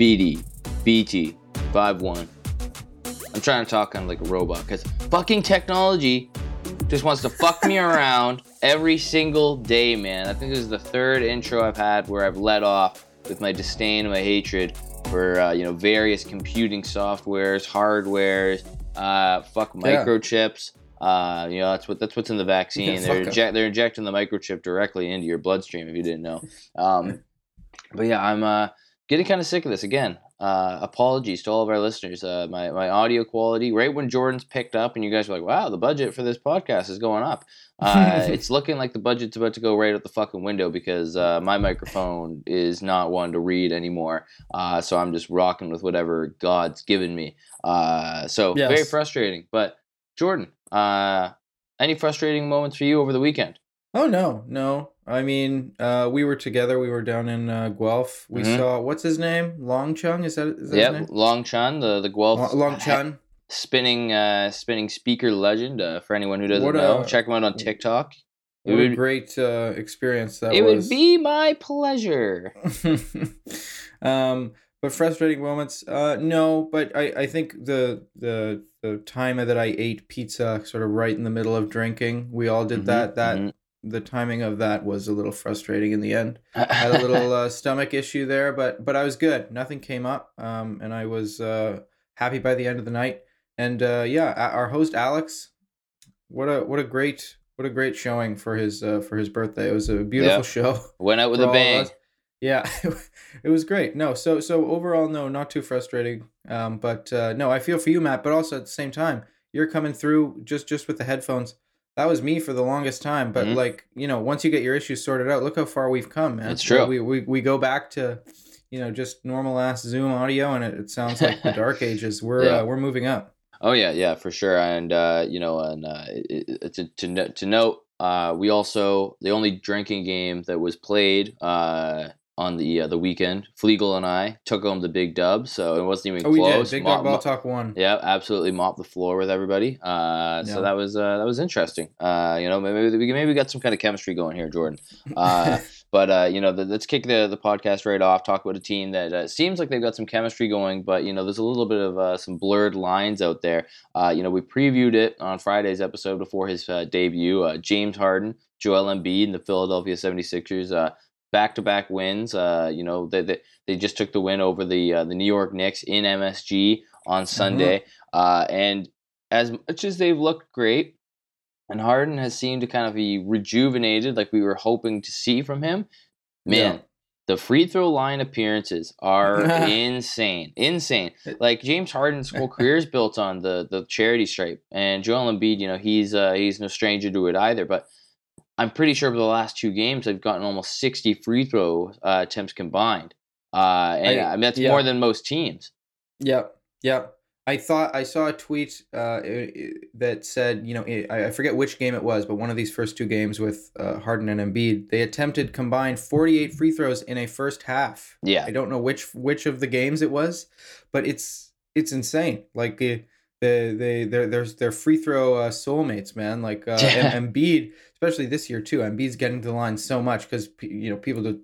BD, BT, 5-1. I'm trying to talk kind of like a robot because fucking technology just wants to fuck me around every single day, man. I think this is the third intro I've had where I've let off with my disdain and my hatred for uh, you know various computing softwares, hardwares, uh, fuck Yeah. microchips. Uh, you know that's what that's what's in the vaccine. Yeah, they're inject, they're injecting the microchip directly into your bloodstream if you didn't know. Um, but yeah, I'm uh, getting kind of sick of this again. Uh, apologies to all of our listeners. Uh, my my audio quality, right when Jordan's picked up, and you guys were like, "Wow, the budget for this podcast is going up." Uh, it's looking like the budget's about to go right out the fucking window because uh, my microphone is not one to read anymore. Uh, so I'm just rocking with whatever God's given me. Uh, so very frustrating. But Jordan, uh, any frustrating moments for you over the weekend? Oh no, no. I mean, uh, we were together. We were down in uh, Guelph. We Mhm. saw what's his name? Long Chung. Is that is that name? Long Chun, the the Guelph Long, Chun. spinning uh, spinning speaker legend. Uh, for anyone who doesn't know, check him out on TikTok. It What a great uh, experience that it was. would be my pleasure. um, but frustrating moments. Uh, no, but I, I think the the the time that I ate pizza sort of right in the middle of drinking, we all did Mhm, that. That mhm. The timing of that was a little frustrating in the end. I had a little uh, stomach issue there, but but I was good. Nothing came up, um, and I was uh, happy by the end of the night. And uh, yeah, our host Alex, what a what a great what a great showing for his uh, for his birthday. It was a beautiful Yeah. show. Went out with a bang. Yeah, it was great. No, so so overall, no, not too frustrating. Um, but uh, no, I feel for you, Matt. But also at the same time, you're coming through just just with the headphones. That was me for the longest time. But Mhm. like you know, once you get your issues sorted out, look how far we've come, man. It's true. We we we go back to, you know, just normal ass Zoom audio, and it, it sounds like the dark ages. We're Yeah. uh, we're moving up. Oh yeah, yeah, for sure. And uh, you know, and uh, it, it, to to to note, uh, we also the only drinking game that was played uh, on the uh, the weekend. Flegel and I took home the big dub, so it wasn't even Oh, we did. close. Big Mo- Dog Ball Talk one. Yeah, absolutely mopped the floor with everybody. Uh, Yeah. So that was uh, that was interesting. Uh, you know, maybe we maybe we got some kind of chemistry going here, Jordan. Uh, but uh, you know, the, let's kick the the podcast right off. Talk about a team that uh, seems like they've got some chemistry going, but you know, there's a little bit of uh, some blurred lines out there. Uh, you know, we previewed it on Friday's episode before his uh, debut. Uh, James Harden, Joel Embiid, and the Philadelphia 76ers. Uh, back-to-back wins. Uh, you know, they, they they just took the win over the uh, the New York Knicks in MSG on Sunday. Uh, and as much as they've looked great, and Harden has seemed to kind of be rejuvenated, like we were hoping to see from him, man. Yeah. The free throw line appearances are insane, insane. Like James Harden's whole career is built on the the charity stripe, and Joel Embiid, you know, he's uh, he's no stranger to it either. But I'm pretty sure for the last two games, they've gotten almost 60 free throw uh, attempts combined, uh, and I- I, mean that's yeah. more than most teams. Yep, yep. I thought I saw a tweet uh, that said, you know, I I forget which game it was, but one of these first two games with uh, Harden and Embiid, they attempted combined 48 free throws in a first half. Yeah, I don't know which which of the games it was, but it's it's insane. Like the the they they're their their free throw uh, soulmates, man. Like uh, Yeah. Em- Embiid, especially this year too. Embiid's getting to the line so much because you know people do,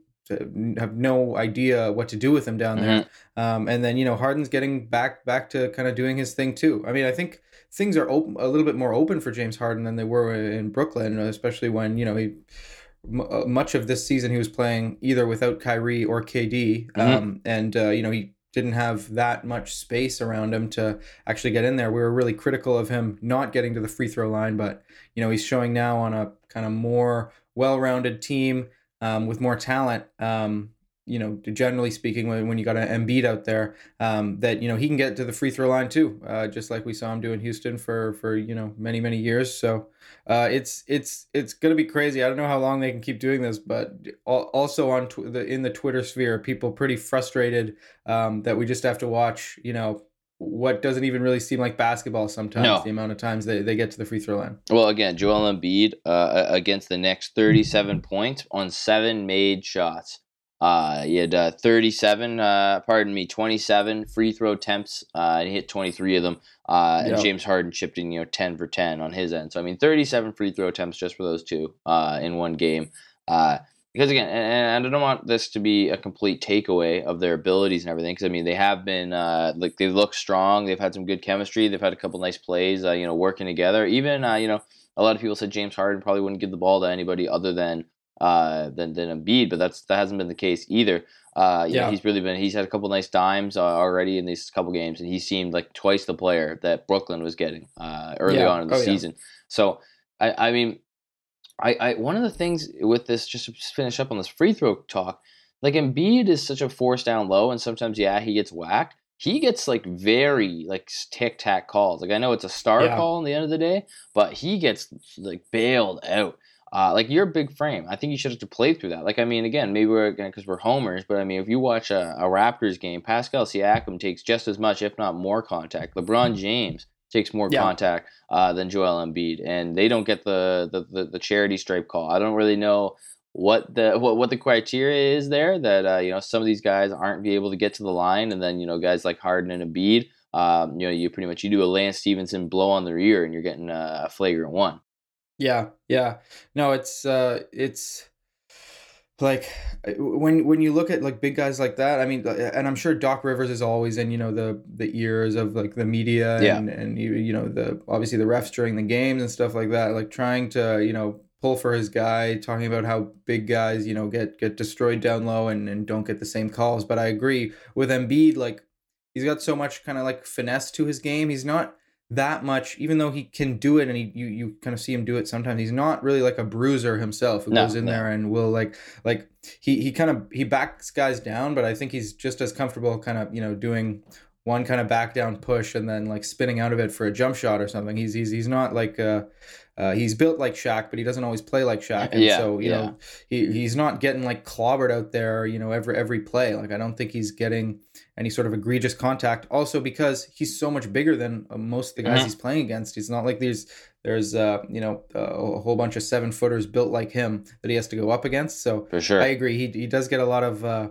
have no idea what to do with him down there. Um, and then you know Harden's getting back back to kind of doing his thing too. I mean, I think things are open, a little bit more open for James Harden than they were in Brooklyn, especially when you know he uh, much of this season he was playing either without Kyrie or KD, Mhm. um, and uh, you know he didn't have that much space around him to actually get in there. We were really critical of him not getting to the free throw line, but you know he's showing now on a kind of more well-rounded team um, with more talent. Um, you know, generally speaking, when, when you got an Embiid out there, um, that you know he can get to the free throw line too, uh, just like we saw him do in Houston for for you know many many years. So uh, it's it's it's gonna be crazy. I don't know how long they can keep doing this, but also on tw- the in the Twitter sphere, people pretty frustrated um, that we just have to watch. You know what doesn't even really seem like basketball sometimes. No. The amount of times they, they get to the free throw line. Well, again, Joel Embiid uh, against the Knicks 37 points on seven made shots. Uh, he had uh, 37, uh, pardon me, 27 free throw attempts, uh, and he hit 23 of them. Uh, and James Harden chipped in, you know, 10 for 10 on his end. So, I mean, 37 free throw attempts just for those two uh, in one game. Uh, because again, and, and I don't want this to be a complete takeaway of their abilities and everything. Because I mean, they have been uh, like they look strong. They've had some good chemistry. They've had a couple nice plays. Uh, you know, working together. Even uh, you know, a lot of people said James Harden probably wouldn't give the ball to anybody other than uh, than than Embiid, but that's that hasn't been the case either. Uh, yeah, know, he's really been. He's had a couple nice dimes uh, already in these couple games, and he seemed like twice the player that Brooklyn was getting uh, early yeah. on in the oh, season. Yeah. So, I, I mean, I, I one of the things with this, just to finish up on this free throw talk, like Embiid is such a force down low, and sometimes yeah he gets whacked. He gets like very like tic tac calls. Like I know it's a star yeah. call in the end of the day, but he gets like bailed out. Uh, like you're a big frame. I think you should have to play through that. Like I mean, again, maybe we're because we're homers, but I mean, if you watch a, a Raptors game, Pascal Siakam takes just as much, if not more, contact. LeBron James takes more yeah. contact uh, than Joel Embiid, and they don't get the, the, the the charity stripe call. I don't really know what the what, what the criteria is there that uh, you know some of these guys aren't be able to get to the line, and then you know guys like Harden and Embiid, um, you know you pretty much you do a Lance Stephenson blow on their ear, and you're getting a flagrant one. Yeah, yeah. No, it's uh, it's like when when you look at like big guys like that i mean and i'm sure doc rivers is always in you know the the ears of like the media yeah. and and you, you know the obviously the refs during the games and stuff like that like trying to you know pull for his guy talking about how big guys you know get get destroyed down low and, and don't get the same calls but i agree with Embiid like he's got so much kind of like finesse to his game he's not that much, even though he can do it and he you, you kind of see him do it sometimes. He's not really like a bruiser himself who no, goes in no. there and will like like he he kind of he backs guys down, but I think he's just as comfortable kind of, you know, doing one kind of back down push and then like spinning out of it for a jump shot or something. He's he's he's not like uh uh, he's built like Shaq, but he doesn't always play like Shaq. And yeah, so, you yeah. know, he, he's not getting like clobbered out there, you know, every every play. Like I don't think he's getting any sort of egregious contact. Also because he's so much bigger than uh, most of the guys mm-hmm. he's playing against. He's not like there's there's uh, you know a whole bunch of seven footers built like him that he has to go up against. So for sure, I agree. He he does get a lot of uh,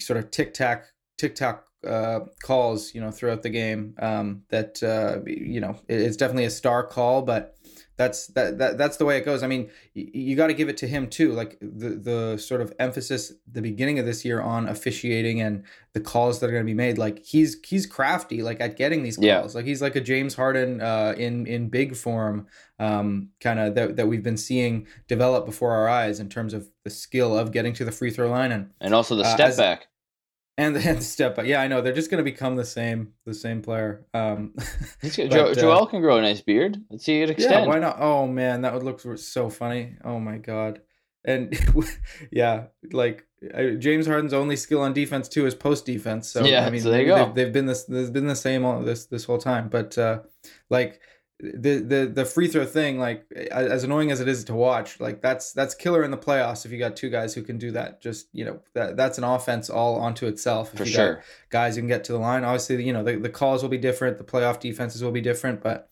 sort of tic tac tic tac uh, calls, you know, throughout the game. Um, that uh, you know, it's definitely a star call, but that's that, that that's the way it goes. I mean, you, you got to give it to him too. Like the the sort of emphasis the beginning of this year on officiating and the calls that are going to be made. Like he's he's crafty, like at getting these calls. Yeah. Like he's like a James Harden uh, in in big form, um, kind of that that we've been seeing develop before our eyes in terms of the skill of getting to the free throw line and and also the uh, step back and the, and step but yeah i know they're just going to become the same the same player um but, jo- joel uh, can grow a nice beard let's see it extend yeah why not oh man that would look so funny oh my god and yeah like James Harden's only skill on defense too is post defense. So yeah, I mean, so there you go. They've, they've, been this. They've been the same all this this whole time. But uh, like the the the free throw thing like as annoying as it is to watch like that's that's killer in the playoffs if you got two guys who can do that. Just you know that that's an offense all onto itself. If For you sure. got guys who can get to the line obviously you know the, the calls will be different the playoff defenses will be different but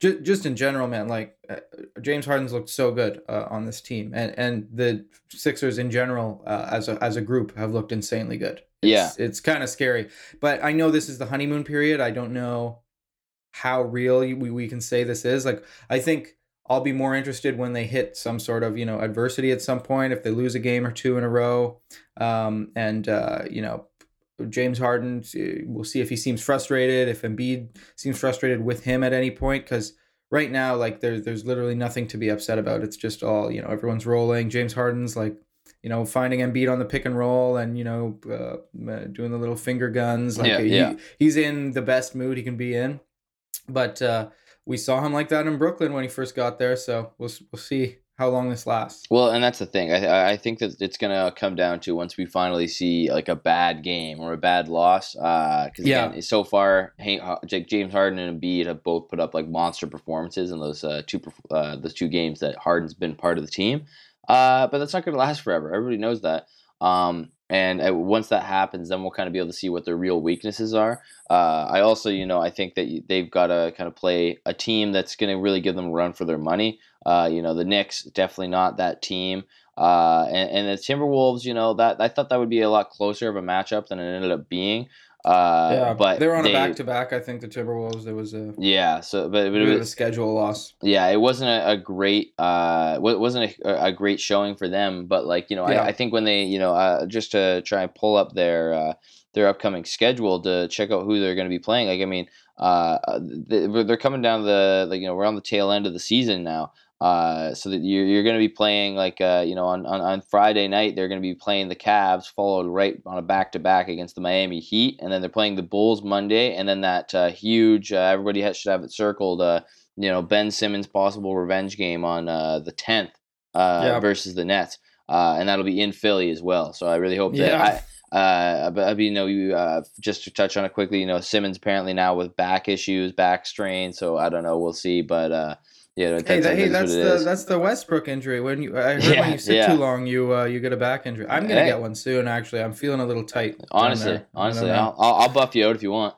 just, just in general man like uh, James Harden's looked so good uh, on this team and and the Sixers in general uh, as a as a group have looked insanely good. It's, yeah. it's kind of scary but I know this is the honeymoon period. I don't know how real we, we can say this is. Like, I think I'll be more interested when they hit some sort of, you know, adversity at some point, if they lose a game or two in a row. Um, and, uh, you know, James Harden, we'll see if he seems frustrated, if Embiid seems frustrated with him at any point, because right now, like, there's there's literally nothing to be upset about. It's just all, you know, everyone's rolling. James Harden's like, you know, finding Embiid on the pick and roll and, you know, uh, doing the little finger guns. Like, yeah, yeah. he's in the best mood he can be in. But uh, we saw him like that in Brooklyn when he first got there, so we'll we'll see how long this lasts. Well, and that's the thing. I I think that it's gonna come down to once we finally see like a bad game or a bad loss. Because uh, yeah, again, so far, James Harden and Embiid have both put up like monster performances in those uh, two uh, those two games that Harden's been part of the team. Uh, but that's not gonna last forever. Everybody knows that. Um, and uh, once that happens, then we'll kind of be able to see what their real weaknesses are. Uh, I also, you know, I think that they've got to kind of play a team that's going to really give them a run for their money. Uh, you know, the Knicks definitely not that team. Uh, and, and, the Timberwolves, you know, that I thought that would be a lot closer of a matchup than it ended up being. Uh, yeah, but they're on they, a back to back. I think the Timberwolves. There was a Yeah, so but, but it was a schedule loss. yeah, it wasn't a, a great uh, wa- wasn't a, a great showing for them. But like you know, Yeah. I, I think when they you know uh, just to try and pull up their uh, their upcoming schedule to check out who they're going to be playing. Like I mean, uh, they, they're coming down the like you know we're on the tail end of the season now. Uh, so that you're, you're going to be playing like uh, you know on, on, on Friday night they're going to be playing the Cavs followed right on a back to back against the Miami Heat and then they're playing the Bulls Monday and then that uh, huge uh, everybody has, should have it circled uh, you know Ben Simmons possible revenge game on uh, the 10th uh, Yeah. versus the Nets uh, and that'll be in Philly as well so I really hope that Yeah. I, uh, but mean, you know, you uh, just to touch on it quickly, you know, Simmons apparently now with back issues, back strain. So I don't know, we'll see. But uh, yeah, that's, Hey, that, hey, that's that's the that's the Westbrook injury. When you, I heard Yeah, when you sit yeah. too long, you uh, you get a back injury. I'm gonna Hey. get one soon. Actually, I'm feeling a little tight. honestly, there. I don't honestly. I'll, I'll I'll buff you out if you want.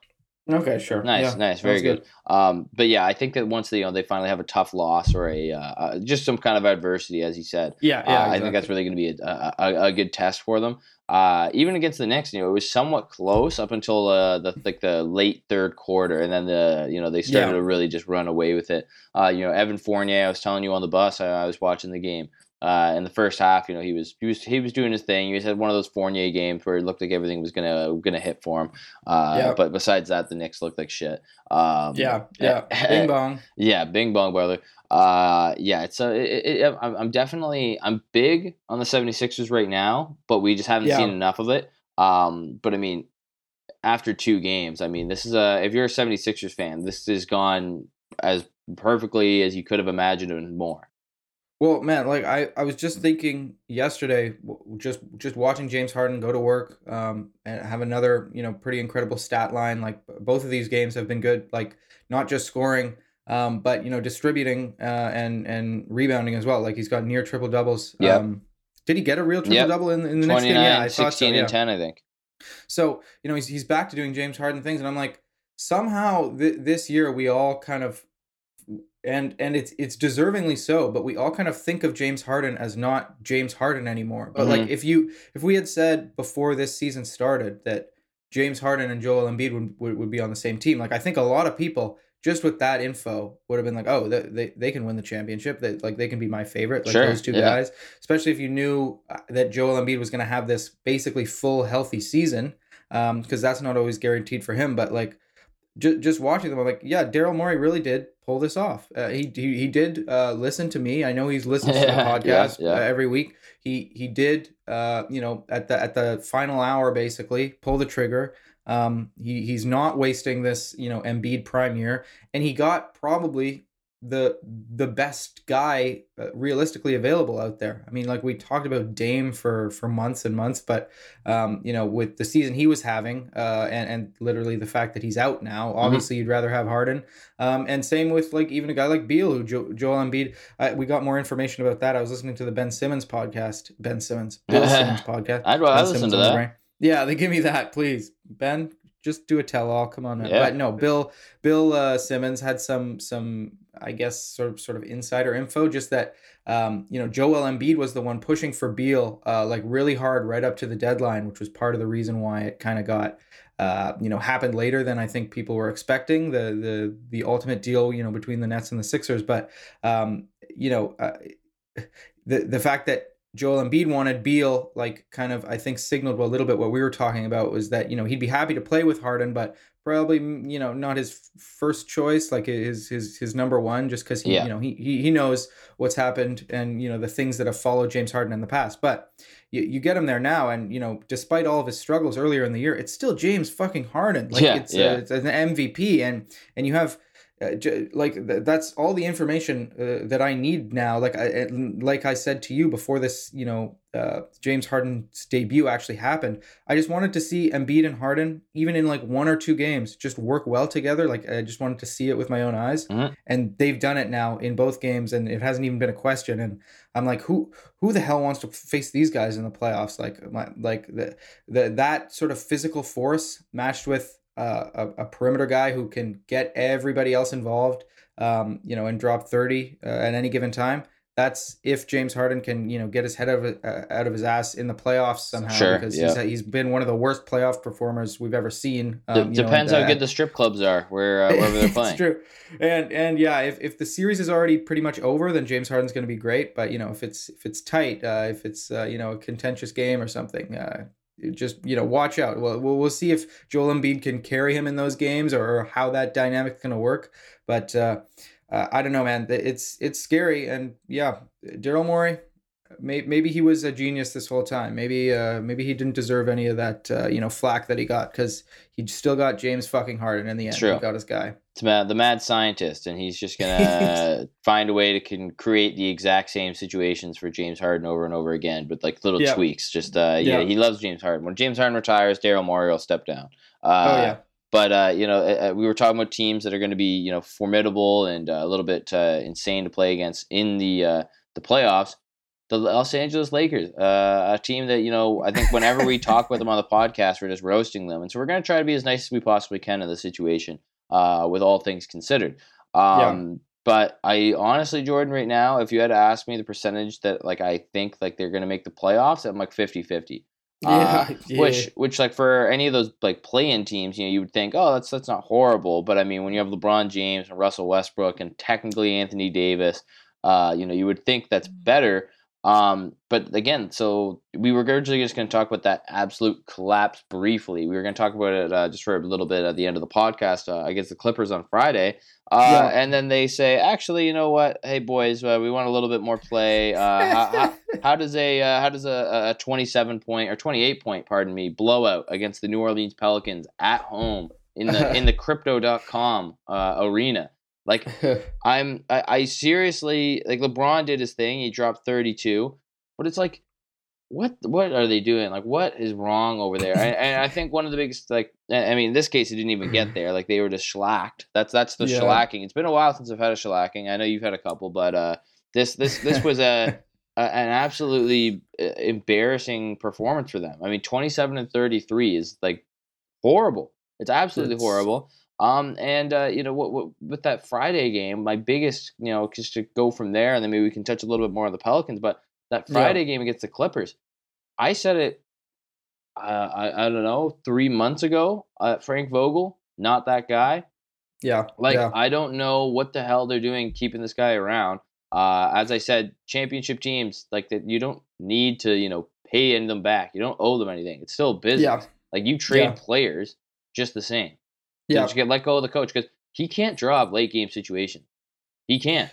okay, sure. Nice, Yeah, nice, very sounds good. Um, but yeah, I think that once they you know they finally have a tough loss or a uh, uh, just some kind of adversity, as you said, Yeah, uh, yeah. I think that's really going to be a, a, a good test for them. Uh, even against the Knicks, you know, it was somewhat close up until uh, the like the late third quarter, and then the you know they started Yeah. to really just run away with it. Uh, you know, Evan Fournier, I was telling you on the bus, I, I was watching the game. Uh, in the first half, you know, he was he was he was doing his thing. He had one of those Fournier games where it looked like everything was gonna gonna hit for him. Uh, Yeah. But besides that, the Knicks looked like shit. Um, yeah, yeah. Bing bong. yeah, Bing Bong brother. Uh, yeah, it's a. It, it, I'm, I'm definitely I'm big on the 76ers right now, but we just haven't Yeah. seen enough of it. Um, but I mean, after two games, I mean, this is a. If you're a 76ers fan, this has gone as perfectly as you could have imagined and more. Well, man, like I, I was just thinking yesterday, just just watching James Harden go to work, um, and have another, you know, pretty incredible stat line. Like both of these games have been good. Like not just scoring, um, but you know, distributing uh, and and rebounding as well. Like he's got near triple doubles. Yep. Um, did he get a real triple Yep. double in, in the next game? Yeah, I 16, so. and Yeah. 10, I think. So you know he's he's back to doing James Harden things, and I'm like, somehow th- this year we all kind of, and and it's it's deservingly so, but we all kind of think of James Harden as not James Harden anymore. But like if you if we had said before this season started that James Harden and Joel Embiid would would, would be on the same team, like I think a lot of people. Just with that info, would have been like, oh, they, they, they can win the championship. That like they can be my favorite. Like Sure, those two yeah. guys, especially if you knew uh, that Joel Embiid was going to have this basically full healthy season um because that's not always guaranteed for him but like ju- just watching them i'm like yeah daryl morey really did pull this off. Uh, he, he he did uh listen to me. I know he's listened to the Yeah, podcast yeah. Uh, every week. He he did uh you know at the at the final hour basically pull the trigger. Um he he's not wasting this you know Embiid prime year. And he got probably the the best guy uh, realistically available out there. I mean, like we talked about Dame for for months and months, but um, you know, with the season he was having, uh, and and literally the fact that he's out now, obviously you'd rather have Harden. Um, and same with like even a guy like Beal, who jo- Joel Embiid. I, we got more information about that. I was listening to the Ben Simmons podcast, Ben Simmons, Bill Simmons podcast. I'd, I'd listen Simmons to the that. Yeah, they give me that, please, Ben. Just do a tell all. Come on, man. Yeah. But no, Bill Bill uh, Simmons had some some I guess sort of sort of insider info. Just that um, you know Joel Embiid was the one pushing for Beal uh, like really hard right up to the deadline, which was part of the reason why it kind of got uh, you know happened later than I think people were expecting. The the the ultimate deal you know between the Nets and the Sixers, but um, you know uh, the the fact that Joel Embiid wanted Beal, like kind of, I think signaled a little bit what we were talking about was that, you know, he'd be happy to play with Harden, but probably, mm, you know, not his first choice, like his, his, his number one, just cause he, Yeah. you know, he, he, he knows what's happened and, you know, the things that have followed James Harden in the past, but you, you get him there now. And, you know, despite all of his struggles earlier in the year, it's still James fucking Harden. Like Yeah, it's, yeah. Uh, it's an MVP and, and you have, uh, j- like th- that's all the information uh, that I need now. Like I like I said to you before this, you know, uh, James Harden's debut actually happened. I just wanted to see Embiid and Harden, even in like one or two games, just work well together. Like I just wanted to see it with my own eyes, Mhm. and they've done it now in both games, and it hasn't even been a question. And I'm like, who who the hell wants to face these guys in the playoffs? Like my like the the that sort of physical force matched with uh, a, a perimeter guy who can get everybody else involved, um, you know, and drop 30 uh, at any given time. that's if James Harden can you know get his head out of uh, out of his ass in the playoffs somehow Sure, because yeah. he's he's been one of the worst playoff performers we've ever seen. D- Um, you depends and, how uh, good the strip clubs are where uh, wherever they're playing. true. And and yeah, if, if the series is already pretty much over, then James Harden's going to be great. But you know, if it's if it's tight, uh, if it's uh, you know a contentious game or something, uh, just you know watch out. Well, we'll see if Joel Embiid can carry him in those games or how that dynamic's going to work. But uh, uh, I don't know, man. It's it's scary. And yeah, Daryl Morey. Maybe, maybe he was a genius this whole time. Maybe uh, maybe he didn't deserve any of that uh, you know flack that he got because he still got James fucking Harden in the end. True. He got his guy. It's mad, the mad scientist, and he's just gonna find a way to can create the exact same situations for James Harden over and over again, with like little Yeah. tweaks. Just uh, yeah, Yeah. he loves James Harden. When James Harden retires, Daryl Morey will step down. Oh Uh, yeah. But uh, you know, uh, we were talking about teams that are going to be you know formidable and uh, a little bit uh, insane to play against in the uh, the playoffs. The Los Angeles Lakers, uh, a team that you know, I think whenever we talk with them on the podcast, we're just roasting them, and so we're going to try to be as nice as we possibly can in the situation, uh, with all things considered. Um, But I honestly, Jordan, right now, if you had to ask me the percentage that like I think like they're going to make the playoffs, I'm like 50-50. Uh, yeah. which which like for any of those like play-in teams, you know, you would think, oh, that's that's not horrible. But I mean, when you have LeBron James and Russell Westbrook and technically Anthony Davis, uh, you know, you would think that's better. Um, but again, so we were originally just going to talk about that absolute collapse briefly. We were going to talk about it uh, just for a little bit at the end of the podcast uh, against the Clippers on Friday. Uh, Yeah. And then they say, actually, you know what? Hey, boys, uh, we want a little bit more play. Uh, how, how, how does a uh, how does a, a 27 point or 28 point, pardon me, blowout against the New Orleans Pelicans at home in the in the crypto.com uh, arena? Like I'm I, I seriously like LeBron did his thing. He dropped 32, but it's like what what are they doing? Like what is wrong over there? and, and I think one of the biggest like I mean in this case it didn't even get there. Like they were just shellacked. That's that's the Yeah. shellacking. It's been a while since I've had a shellacking. I know you've had a couple, but uh this this this was a, a an absolutely uh, embarrassing performance for them. I mean 27 and 33 is like horrible. It's absolutely It's- horrible. Um, and uh, you know what, what with that Friday game, my biggest, you know, just to go from there, and then maybe we can touch a little bit more on the Pelicans. But that Yeah. Friday game against the Clippers, I said it, uh, I I don't know, three months ago. Uh, Frank Vogel, not that guy. yeah. Like yeah. I don't know what the hell they're doing keeping this guy around. Uh, as I said, championship teams like that, you don't need to, you know, pay them back. You don't owe them anything. It's still business. Yeah. Like you trade Yeah. players just the same. Yeah. Just get let go of the coach because he can't draw up late game situation. He can't.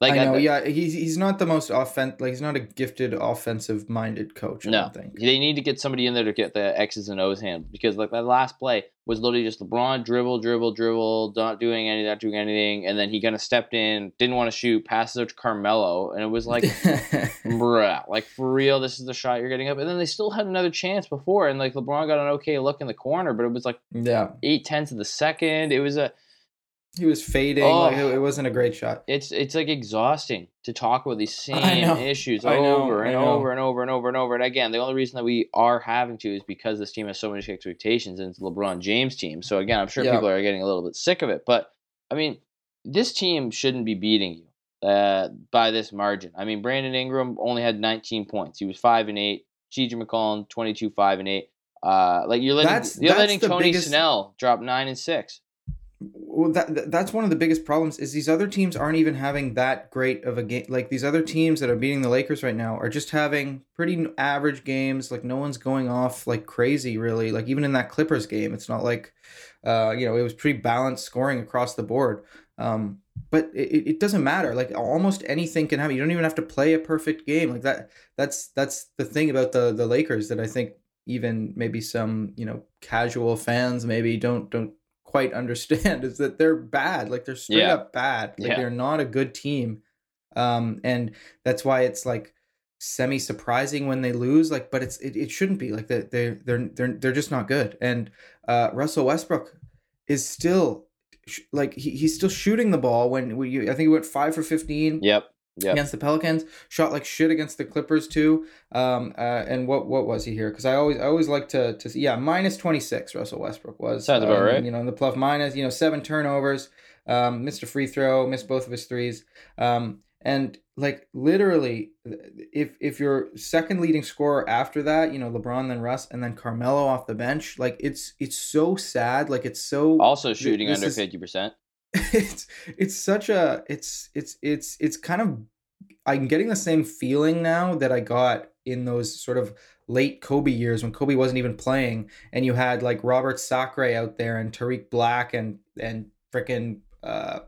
Like I know. I- yeah. He's he's not the most offen like he's not a gifted offensive minded coach. I No, they need to get somebody in there to get the X's and O's handled because like that last play was literally just LeBron dribble, dribble, dribble, not doing any, not doing anything, and then he kind of stepped in, didn't want to shoot, passes out to Carmelo, and it was like, bruh, like for real, this is the shot you're getting up, and then they still had another chance before, and like LeBron got an okay look in the corner, but it was like yeah. eight tenths of the second. It was a He was fading. Oh. Like, it, it wasn't a great shot. it's it's like exhausting to talk about these same issues I know, over I and over and over and over and over. And again, the only reason that we are having to is because this team has so many expectations and it's LeBron James team. So again, I'm sure Yeah. people are getting a little bit sick of it. But I mean, this team shouldn't be beating you uh, by this margin. I mean, Brandon Ingram only had 19 points. He was five and eight. CJ McCollum 22, five and eight. Uh, like you're letting That's- you're that's letting Tony biggest- Snell drop nine and six. Well, that that- that's one of the biggest problems is these other teams aren't even having that great of a game. Like these other teams that are beating the Lakers right now are just having pretty average games. Like no one's going off like crazy, really. Like even in that Clippers game, it's not like, uh, you know, it was pretty balanced scoring across the board. Um, but it, it doesn't matter. Like almost anything can happen. You don't even have to play a perfect game like that. That's that's the thing about the the Lakers that I think even maybe some you know casual fans maybe don't don't quite understand is that they're bad. Like they're straight Yeah. up bad. Like Yeah. they're not a good team. Um, and that's why it's like semi surprising when they lose. Like, but it's it, it shouldn't be like that. They're they're they're they're just not good. And uh, Russell Westbrook is still like he, he's still shooting the ball when we I think he went five for fifteen Yep. Yep. against the Pelicans. Shot like shit against the Clippers too. Um, uh, and what what was he here? Because I always I always like to to see yeah minus twenty six Russell Westbrook was Sounds about um, right. You know in the plus minus you know seven turnovers, um, missed a free throw, missed both of his threes. Um, And like literally, if if your second leading scorer after that, you know LeBron, then Russ, and then Carmelo off the bench, like it's it's so sad. Like it's so also shooting under fifty percent. It's it's such a it's it's it's it's kind of I'm getting the same feeling now that I got in those sort of late Kobe years when Kobe wasn't even playing, and you had like Robert Sacre out there and Tarik Black and and freaking uh,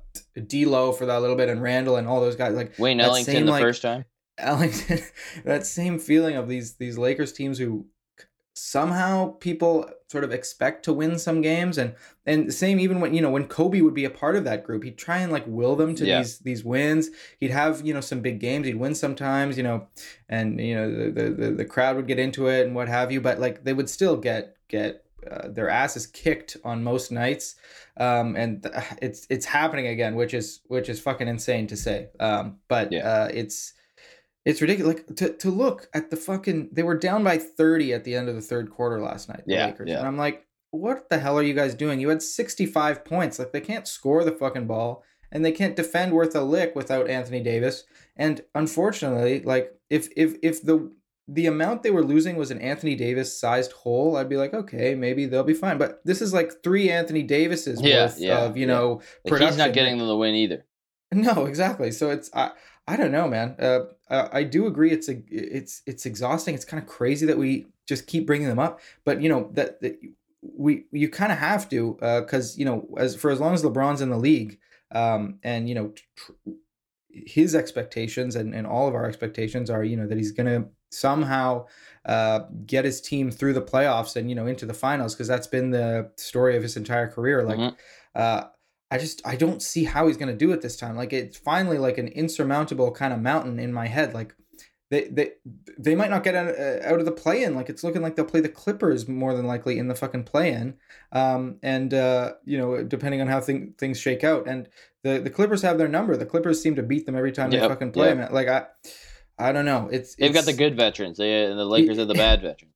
D'Lo for that little bit and Randle and all those guys like Wayne Ellington same, the like, first time. Ellington, that same feeling of these these Lakers teams who somehow people sort of expect to win some games and and same even when you know when Kobe would be a part of that group he'd try and like will them to yeah. these these wins he'd have you know some big games he'd win sometimes you know and you know the, the the crowd would get into it and what have you but like they would still get get uh, their asses kicked on most nights um and th- it's it's happening again which is which is fucking insane to say um but yeah. uh it's it's ridiculous. Like to, to look at the fucking they were down by 30 at the end of the third quarter last night, the yeah, Lakers. Yeah. And I'm like, what the hell are you guys doing? You had 65 points. Like they can't score the fucking ball and they can't defend worth a lick without Anthony Davis. And unfortunately, like if if if the the amount they were losing was an Anthony Davis sized hole, I'd be like, okay, maybe they'll be fine. But this is like three Anthony Davises yeah, worth yeah, of, you know, production. He's not getting them the win either. No, exactly. So it's I I don't know, man. Uh, I, I do agree. It's a it's it's exhausting. It's kind of crazy that we just keep bringing them up, but you know that, that we you kind of have to because uh, you know as for as long as LeBron's in the league, um, and you know tr- his expectations and, and all of our expectations are you know that he's gonna somehow uh, get his team through the playoffs and you know into the finals because that's been the story of his entire career. Like, mm-hmm. uh, I just I don't see how he's gonna do it this time. Like it's finally like an insurmountable kind of mountain in my head. Like they they they might not get out, uh, out of the play in. Like it's looking like they'll play the Clippers more than likely in the fucking play in. Um, and uh, you know depending on how thing, things shake out. And the the Clippers have their number. The Clippers seem to beat them every time yep, they fucking play yep. them. Like I. I don't know. It's they've it's, got the good veterans. They and the Lakers are the bad veterans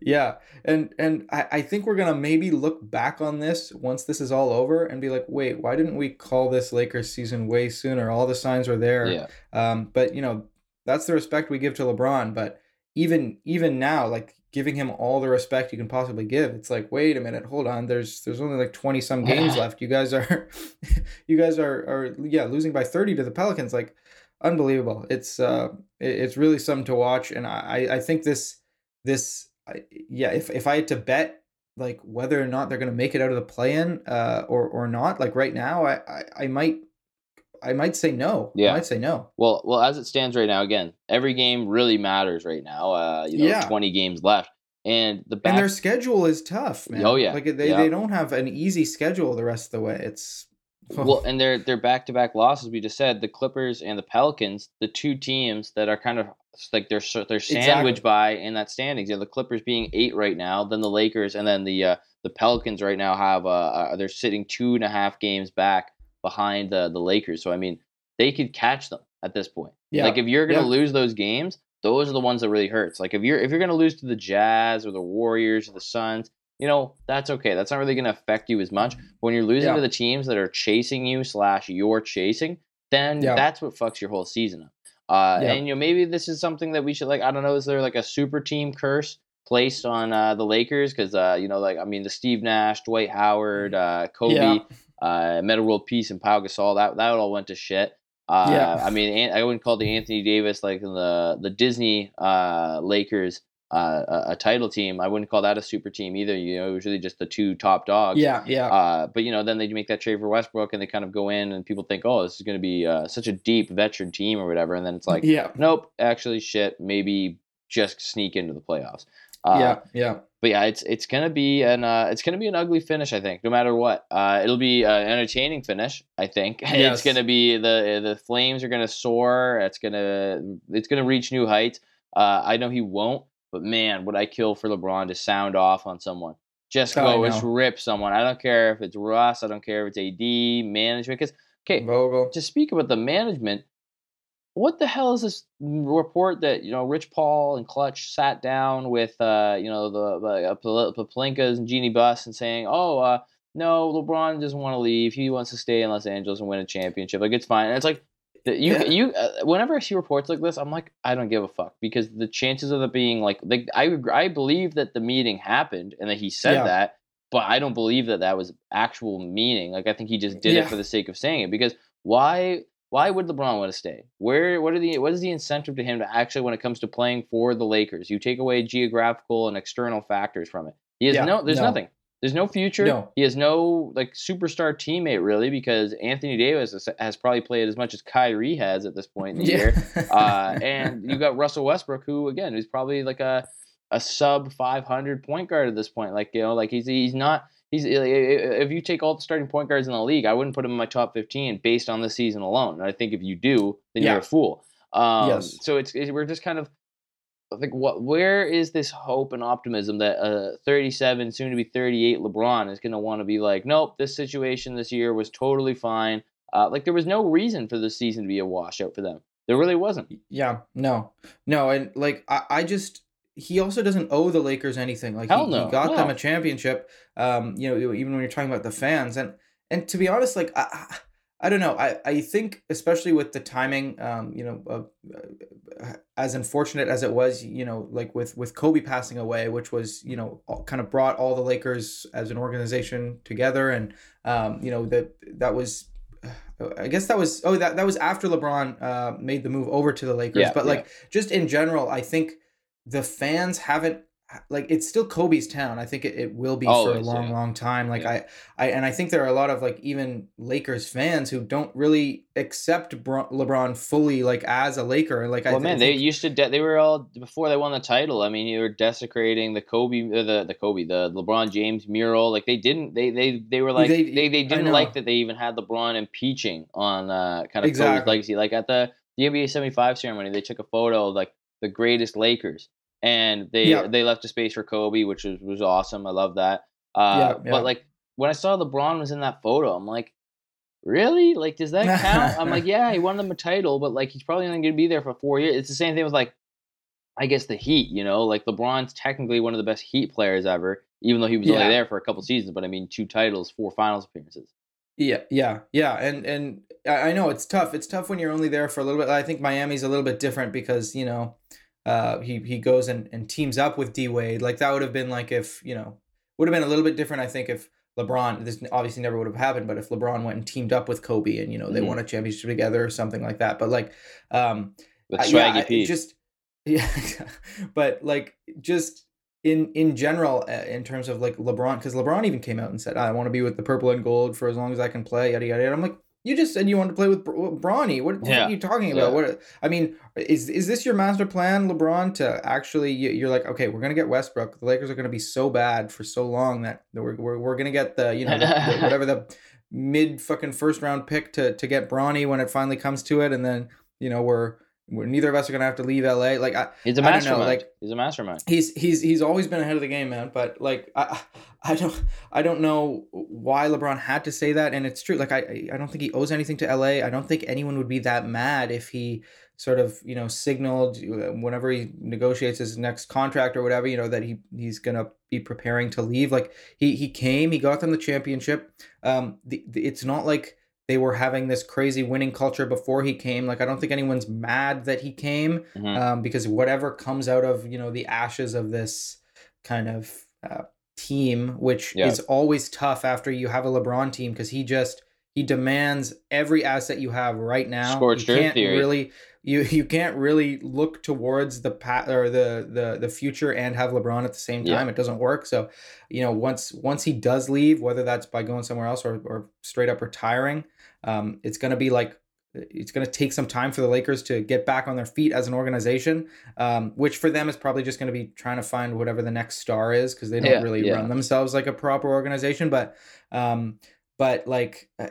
yeah and and I, I think we're gonna maybe look back on this once this is all over and be like wait why didn't we call this lakers season way sooner? All the signs were there. Yeah. um but you know that's the respect we give to lebron but even even now like giving him all the respect you can possibly give it's like wait a minute hold on there's there's only like 20 some games left. You guys are you guys are are yeah losing by 30 to the pelicans. Like unbelievable. It's uh it's really something to watch and i i think this this I, yeah, if if I had to bet like whether or not they're going to make it out of the play-in uh, or or not, like right now, I, I, I might I might say no. Yeah, I might say no. Well, well, as it stands right now, again, every game really matters right now. Uh, you know, yeah. twenty games left, and the back... and their schedule is tough, man. Oh yeah, like they, yeah. they don't have an easy schedule the rest of the way. It's oh. well, and their their back to back losses. We just said the Clippers and the Pelicans, the two teams that are kind of like they're they're sandwiched exactly. by in that standings. You know, the Clippers being eight right now, then the Lakers, and then the uh, the Pelicans right now have uh, uh, they're sitting two and a half games back behind the the Lakers. So I mean, they could catch them at this point. Yeah. Like if you're gonna yeah. lose those games, those are the ones that really hurts. Like if you're if you're gonna lose to the Jazz or the Warriors or the Suns, you know that's okay. That's not really gonna affect you as much. But when you're losing yeah. to the teams that are chasing you slash you're chasing, then yeah. that's what fucks your whole season up. Uh, yep. And you know maybe this is something that we should like. I don't know. Is there like a super team curse placed on uh, the Lakers? Because uh, you know, like I mean, the Steve Nash, Dwight Howard, uh, Kobe, yeah. uh, Metta World Peace, and Pau Gasol. That that all went to shit. Uh, yeah. I mean, I wouldn't call the Anthony Davis like the the Disney uh, Lakers uh, a, a, title team. I wouldn't call that a super team either. You know, it was really just the two top dogs. Yeah, yeah. Uh, but you know, then they make that trade for Westbrook, and they kind of go in, and people think, oh, this is going to be uh, such a deep veteran team or whatever, and then it's like, yeah, nope, actually, shit, maybe just sneak into the playoffs. Uh, yeah, yeah. But yeah, it's it's gonna be an uh, it's gonna be an ugly finish. I think, no matter what, uh, it'll be an entertaining finish. I think yes. it's gonna be the the flames are gonna soar. It's gonna it's gonna reach new heights. I know he won't but man, would I kill for LeBron to sound off on someone? Just go, just rip someone. I don't care if it's Russ. I don't care if it's AD management. Because okay, Vogel. to speak about the management, what the hell is this report that you know Rich Paul and Klutch sat down with uh, you know the the uh, and Jeanie Buss and saying, oh, uh, no, LeBron doesn't want to leave. He wants to stay in Los Angeles and win a championship. Like it's fine. And it's like that you Yeah. you uh, whenever I see reports like this, I'm like, I don't give a fuck because the chances of it being like like I I believe that the meeting happened and that he said Yeah. that, but I don't believe that that was actual meaning. Like I think he just did Yeah. it for the sake of saying it because why why would LeBron want to stay? Where what are the what is the incentive to him to actually when it comes to playing for the Lakers? You take away geographical and external factors from it. He has Yeah, no there's no. nothing. There's no future. No. He has no like superstar teammate really because Anthony Davis has, has probably played as much as Kyrie has at this point in the year. Uh, and you got Russell Westbrook, who again is probably like a a sub 500 point guard at this point. Like you know, like he's he's not he's if you take all the starting point guards in the league, I wouldn't put him in my top 15 based on the season alone. And I think if you do, then Yeah. you're a fool. Um, Yes. So it's, it's we're just kind of like what where is this hope and optimism that uh 37 soon to be 38 LeBron is going to want to be like nope this situation this year was totally fine uh like there was no reason for this season to be a washout for them there really wasn't Yeah, no, no, and like I, I just he also doesn't owe the Lakers anything. Like Hell he, no, he got them a championship. Um, you know, even when you're talking about the fans, and and to be honest, like I, I don't know. I I think especially with the timing, um, you know, uh, as unfortunate as it was, you know, like with with Kobe passing away, which was you know all, kind of brought all the Lakers as an organization together, and um, you know that that was I guess that was oh that that was after LeBron uh, made the move over to the Lakers. Yeah, but like just in general, I think the fans haven't like it's still Kobe's town. I think it, it will be for a long, yeah. long time. Like Yeah. I, I and I think there are a lot of like even Lakers fans who don't really accept Bro- LeBron fully like as a Laker. Like I well th- man they think- used to de- they were all before they won the title i mean you were desecrating the kobe uh, the the kobe the lebron james mural like they didn't they they they were like They- they they, didn't like that they even had lebron impeaching on uh kind of kobe's legacy like at the the nba 75 ceremony they took a photo of like the greatest lakers and they Yeah. they left a space for kobe which was was awesome i love that uh Yeah, yeah. but like when i saw lebron was in that photo i'm like Really? Like, does that count? I'm like, yeah, he won them a title, but like, he's probably only going to be there for four years. It's the same thing with like, I guess the Heat. You know, like LeBron's technically one of the best Heat players ever, even though he was only there for a couple seasons. But I mean, two titles, four Finals appearances. Yeah, yeah, yeah, and and I I know it's tough. It's tough when you're only there for a little bit. I think Miami's a little bit different because you know, uh, he he goes and, and teams up with D Wade. Like that would have been like if you know would have been a little bit different. I think if LeBron this obviously never would have happened, but if LeBron went and teamed up with Kobe and you know they Mhm. won a championship together or something like that. But like, um, With Swaggy yeah, I- P. just yeah, but like just in in general, uh, in terms of like LeBron, because LeBron even came out and said, "I want to be with the purple and gold for as long as I can play." Yada yada. yada. I'm like, you just said you wanted to play with Br- Bronny. What Yeah. are you talking about? Yeah. What I mean is is this your master plan, LeBron? To actually, you- you're like, okay, we're gonna get Westbrook. The Lakers are gonna be so bad for so long that we're we're, we're gonna get the you know the, the- whatever the mid fucking first round pick to to get Bronny when it finally comes to it, and then you know we're we're neither of us are gonna have to leave LA. Like I, He's a don't know, like- he's a mastermind. he's he's he's always been ahead of the game, man. But like I I don't I don't know why LeBron had to say that, and it's true. Like I I don't think he owes anything to LA. I don't think anyone would be that mad if he sort of you know signaled uh, whenever he negotiates his next contract or whatever you know that he he's gonna be preparing to leave. Like he he came, he got them the championship. Um, the, the, it's not like they were having this crazy winning culture before he came. Like I don't think anyone's mad that he came Mhm. um, because whatever comes out of you know the ashes of this kind of uh, team, which Yeah. is always tough after you have a LeBron team because he just he demands every asset you have right now. Scorched you can't theory. really you you can't really look towards the pat or the the the future and have LeBron at the same Yeah. time. It doesn't work. So you know once once he does leave, whether that's by going somewhere else or or straight up retiring, um, it's gonna be like it's going to take some time for the Lakers to get back on their feet as an organization, um, which for them is probably just going to be trying to find whatever the next star is because they don't Yeah, really yeah. run themselves like a proper organization. But, um, but like, uh,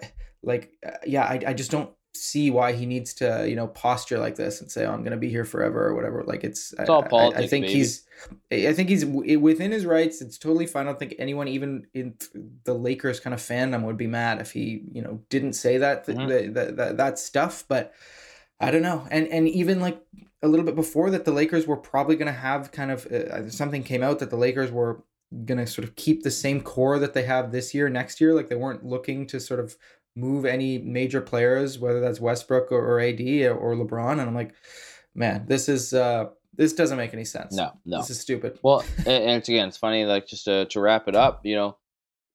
like, uh, yeah, I, I just don't see why he needs to, you know, posture like this and say, "Oh, I'm going to be here forever" or whatever. Like, it's, It's all I- I- I, think baby. he's, I think he's within his rights. It's totally fine. I don't think anyone, even in the Lakers kind of fandom, would be mad if he, you know, didn't say that th- Mhm. that, that, that stuff. But I don't know. And and even like a little bit before that, the Lakers were probably going to have kind of uh, something came out that the Lakers were going to sort of keep the same core that they have this year, next year. Like they weren't looking to sort of move any major players, whether that's Westbrook or, or AD or LeBron. And I'm like, man, this is uh, this doesn't make any sense. No, no, this is stupid. Well, and, it's again, it's funny. Like just to, to wrap it up, you know,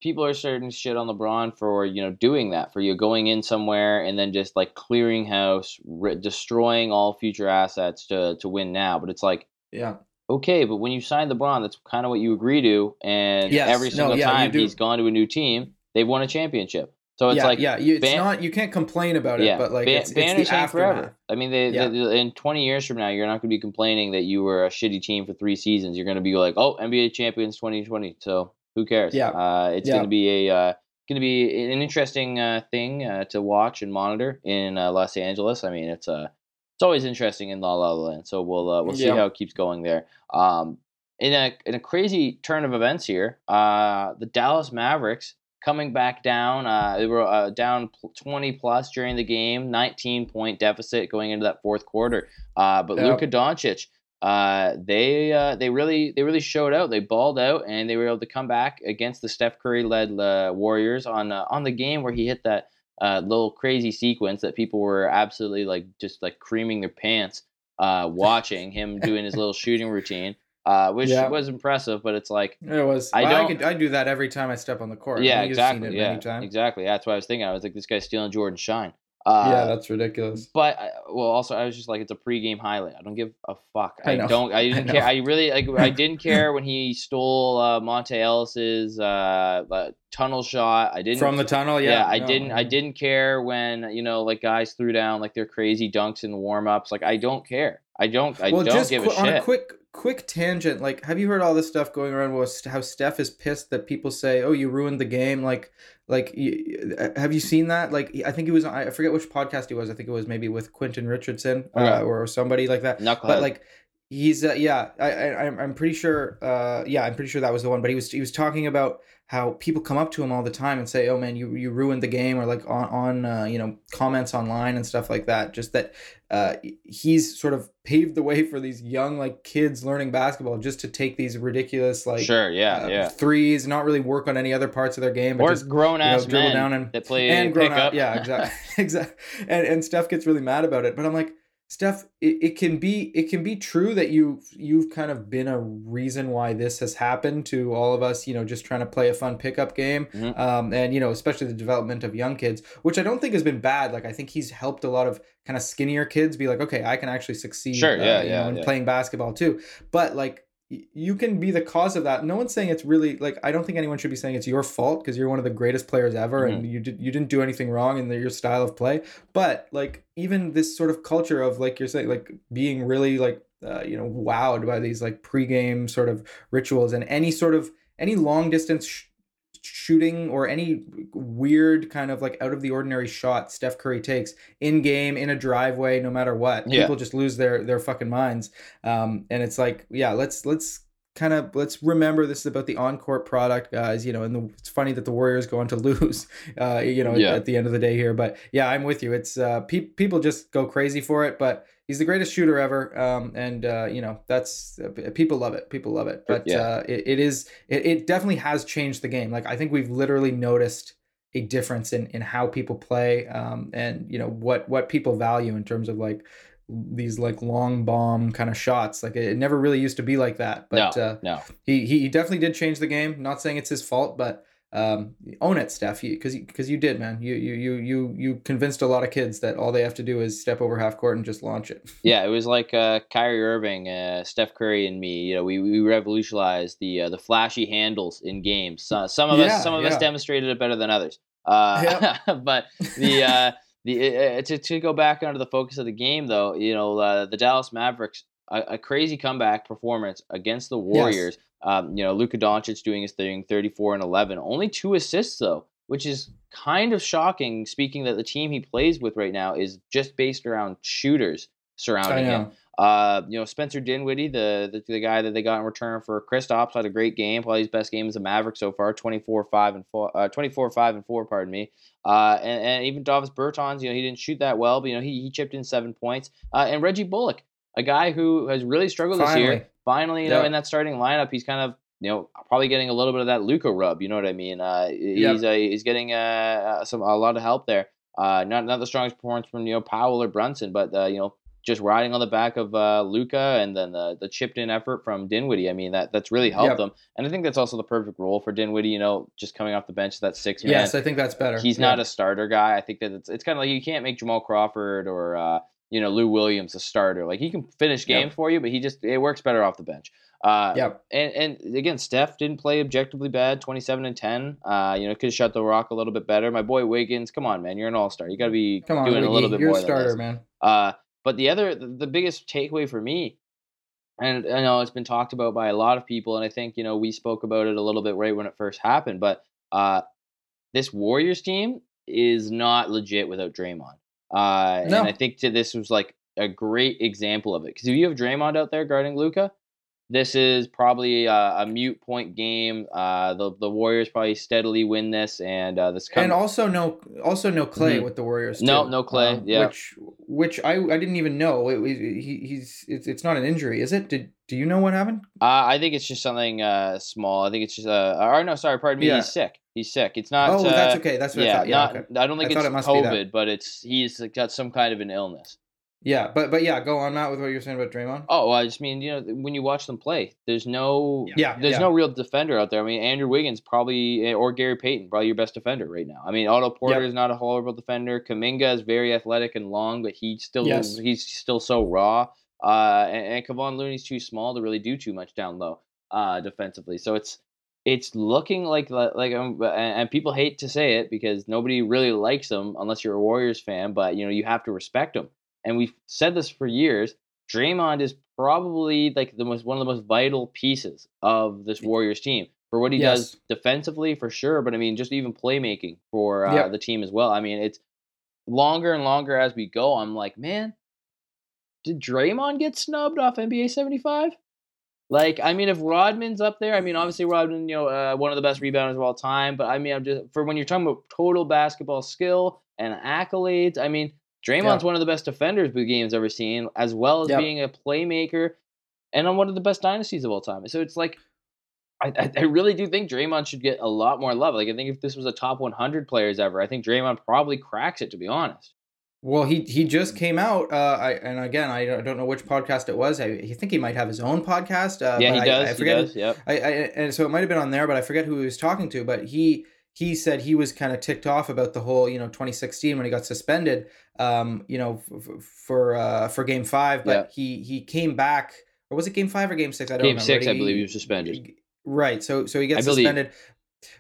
people are starting to shit on LeBron for you know doing that for you going in somewhere and then just like clearing house, re- destroying all future assets to to win now. But it's like, yeah, okay, but when you sign LeBron, that's kind of what you agree to, and Yes, every no, single yeah, time he's gone to a new team, they've won a championship. So it's yeah, like yeah. You, it's ban- not you can't complain about it, yeah, but like ban- it's, it's banners the aftermath. forever. I mean, they, Yeah. they- in 20 years from now, you're not going to be complaining that you were a shitty team for three seasons. You're going to be like, oh, NBA champions 2020. So who cares? Yeah. Uh, it's going to be a uh, going to be an interesting uh, thing uh, to watch and monitor in uh, Los Angeles. I mean, it's uh, it's always interesting in La La Land. So we'll uh, we'll see Yeah. how it keeps going there. Um, in a in a crazy turn of events here, uh, the Dallas Mavericks coming back down. Uh, they were uh, down 20 plus during the game, 19 point deficit going into that fourth quarter. Uh, but Yep. Luka Doncic, uh, they uh, they really they really showed out. They balled out and they were able to come back against the Steph Curry led uh, Warriors on uh, on the game where he hit that uh, little crazy sequence that people were absolutely like just like creaming their pants uh, watching him doing his little shooting routine. Uh, which Yeah. was impressive, but it's like It was. I I, don't- I, could, I do that every time I step on the court. Yeah, mean, you've seen exactly. it Yeah, many times. exactly. That's what I was thinking. I was like, this guy's stealing Jordan shine. Uh, yeah, that's ridiculous. but I, well, also I was just like, it's a pregame highlight. I don't give a fuck. I I, don't. I I didn't know. care. I really like. I didn't care when he stole uh, Monta Ellis's uh, uh, tunnel shot. I didn't From the tunnel, yeah. yeah, I no, didn't. I didn't care when you know, like guys threw down like their crazy dunks in the warm ups. Like I don't care. I don't. I well, don't give qu- a on shit. a quick quick tangent, like, have you heard all this stuff going around with how Steph is pissed that people say, "Oh, you ruined the game"? Like, like, y- have you seen that? Like, I think it was. I forget which podcast he was. I think it was maybe with Quentin Richardson uh, Okay. or somebody like that. Knucklehead. But like, he's uh, yeah. I, I I'm I'm pretty sure. Uh, yeah, I'm pretty sure that was the one. But he was he was talking about how people come up to him all the time and say, "Oh man, you you ruined the game," or like on on uh, you know comments online and stuff like that. Just that uh, he's sort of paved the way for these young like kids learning basketball just to take these ridiculous like sure. Yeah. uh, yeah. threes, not really work on any other parts of their game, but Or just grown you know, dribble down and that play and grown up. Yeah, exactly, exactly. And and Steph gets really mad about it, but I'm like, Steph, it, it can be it can be true that you you've kind of been a reason why this has happened to all of us. You know, just trying to play a fun pickup game, Mhm. um, and you know, especially the development of young kids, which I don't think has been bad. Like I think he's helped a lot of kind of skinnier kids be like, okay, I can actually succeed. Sure, uh, yeah, you yeah, know, in yeah. playing basketball too. But like you can be the cause of that. No one's saying it's really like I don't think anyone should be saying it's your fault because you're one of the greatest players ever Mm-hmm. and you did you didn't do anything wrong in the, your style of play. But like even this sort of culture of like you're saying like being really like uh, you know wowed by these like pregame sort of rituals and any sort of any long distance sh- shooting or any weird kind of like out of the ordinary shot Steph Curry takes in game in a driveway no matter what Yeah. people just lose their their fucking minds um and it's like yeah let's let's kind of let's remember this is about the on-court product guys you know and the, it's funny that the warriors go on to lose uh you know Yeah. at, at the end of the day here but yeah i'm with you it's uh pe- people just go crazy for it but he's the greatest shooter ever um and uh you know that's uh, people love it people love it but Yeah. uh it, it is it, it definitely has changed the game like i think we've literally noticed a difference in in how people play um and you know what what people value in terms of like these like long bomb kind of shots like it, never really used to be like that but no, uh no. he, he he definitely did change the game not saying it's his fault but um own it steph because you because you did man you you you you you convinced a lot of kids that all they have to do is step over half court and just launch it Yeah, it was like uh, Kyrie Irving, uh, Steph Curry, and me. You know, we, we revolutionized the uh, the flashy handles in games. So, some of Yeah, us some of us demonstrated it better than others. Uh, but the uh, the uh, to to go back onto the focus of the game, though, you know, uh, the Dallas Mavericks, a, a crazy comeback performance against the Warriors. Um, you know, Luka Doncic doing his thing, thirty four and eleven, only two assists though, which is kind of shocking. Speaking that the team he plays with right now is just based around shooters surrounding him. Uh, you know, Spencer Dinwiddie, the, the the guy that they got in return for Kristaps, had a great game. Probably his best game as a Maverick so far. 24 5 and 4 uh, 24 5 and 4, pardon me. Uh, and, and even Davis Bertans, you know, he didn't shoot that well, but you know, he, he chipped in 7 points. Uh, and Reggie Bullock, a guy who has really struggled this year. Finally. Finally, you know, in that starting lineup, he's kind of you know, probably getting a little bit of that Luka rub. You know what I mean? Uh, Yep. he's uh, he's getting uh, uh, some a lot of help there. Uh, not not the strongest performance from you know Powell or Brunson, but uh, you know just riding on the back of uh, Luka and then the the chipped in effort from Dinwiddie. I mean that that's really helped Yep. them, and I think that's also the perfect role for Dinwiddie. You know, just coming off the bench, that six man. Yes, I think that's better. He's Yeah. not a starter guy. I think that it's it's kind of like you can't make Jamal Crawford or uh, you know Lou Williams a starter. Like he can finish Yep. games for you, but he just it works better off the bench. Uh, Yep. and and again, Steph didn't play objectively bad, twenty seven and ten. Uh, you know, could have shut the rock a little bit better. My boy Wiggins, come on, man, you're an all star. You got to be Come on, doing a little bit you're more a than starter, man. Uh, but the other, the, the biggest takeaway for me, and I know it's been talked about by a lot of people, and I think you know we spoke about it a little bit right when it first happened. But uh, this Warriors team is not legit without Draymond. Uh, No. and I think that this was like a great example of it because if you have Draymond out there guarding Luka, this is probably a, a mute point game. Uh, the the Warriors probably steadily win this, and uh, this and also no, also no Clay Mhm. with the Warriors. No- too, no Clay, um, yeah. Which, which I, I didn't even know. It, he, he's, it's, it's not an injury, is it? Did, do you know what happened? Uh, I think it's just something uh, small. I think it's just uh, or no, sorry, pardon me. Yeah. He's sick. He's sick. It's not. oh, uh, that's okay. That's what yeah, I thought. Yeah, not. okay. I don't think I it's it must be that. COVID, but it's he's got some kind of an illness. Yeah, but, but yeah, go on, Matt, with what you're saying about Draymond. Oh, well, I just mean you know when you watch them play, there's no Yeah, there's yeah. no real defender out there. I mean Andrew Wiggins probably eh, or Gary Payton probably your best defender right now. I mean Otto Porter Yep. is not a horrible defender. Kuminga is very athletic and long, but he still Yes. he's still so raw. Uh, and, and Kevon Looney's too small to really do too much down low uh, defensively. So it's it's looking like like um, and, and people hate to say it because nobody really likes him unless you're a Warriors fan. But you know you have to respect him and we've said this for years. Draymond is probably like the most one of the most vital pieces of this Warriors team for what he does defensively for sure, but I mean just even playmaking for uh, Yep. the team as well. I mean it's longer and longer as we go. I'm like, man, did Draymond get snubbed off NBA 75? Like, I mean, if Rodman's up there, I mean, obviously Rodman, you know, uh, one of the best rebounders of all time. But I mean, I'm just for when you're talking about total basketball skill and accolades. I mean, Draymond's one of the best defenders the game's ever seen, as well as Yep. being a playmaker, and on one of the best dynasties of all time. So it's like, I, I, I really do think Draymond should get a lot more love. Like, I think if this was a top 100 players ever, I think Draymond probably cracks it. To be honest. Well, he he just came out, uh, I, and again, I don't- know which podcast it was. I, I think he might have his own podcast. Uh, yeah, he does. I, he forget does. Yep. I, I and so it might have been on there, but I forget who he was talking to. But he he said he was kind of ticked off about the whole you know 2016 when he got suspended, um, you know f- for uh, for Game Five. But he he came back, or was it Game Five or Game Six? I don't Game remember. six, I believe he was suspended. Right. So so he gets suspended.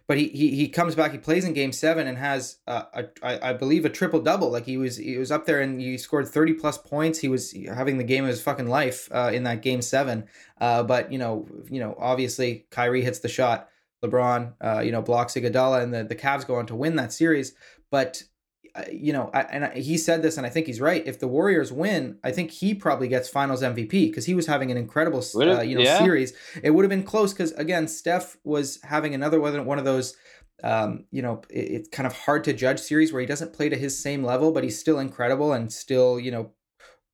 But he, he he comes back. He plays in Game Seven and has uh, a I, I believe a triple double. Like he was he was up there and he scored thirty plus points. He was having the game of his fucking life uh, in that Game Seven. Uh, but you know you know obviously Kyrie hits the shot. LeBron uh, you know blocks Iguodala and the the Cavs go on to win that series. But uh, you know, I, and I, he said this, and I think he's right. If the Warriors win, I think he probably gets Finals MVP because he was having an incredible, uh, you know, yeah. series. It would have been close because again, Steph was having another one one of those, um, you know, it, it's kind of hard to judge series where he doesn't play to his same level, but he's still incredible and still, you know,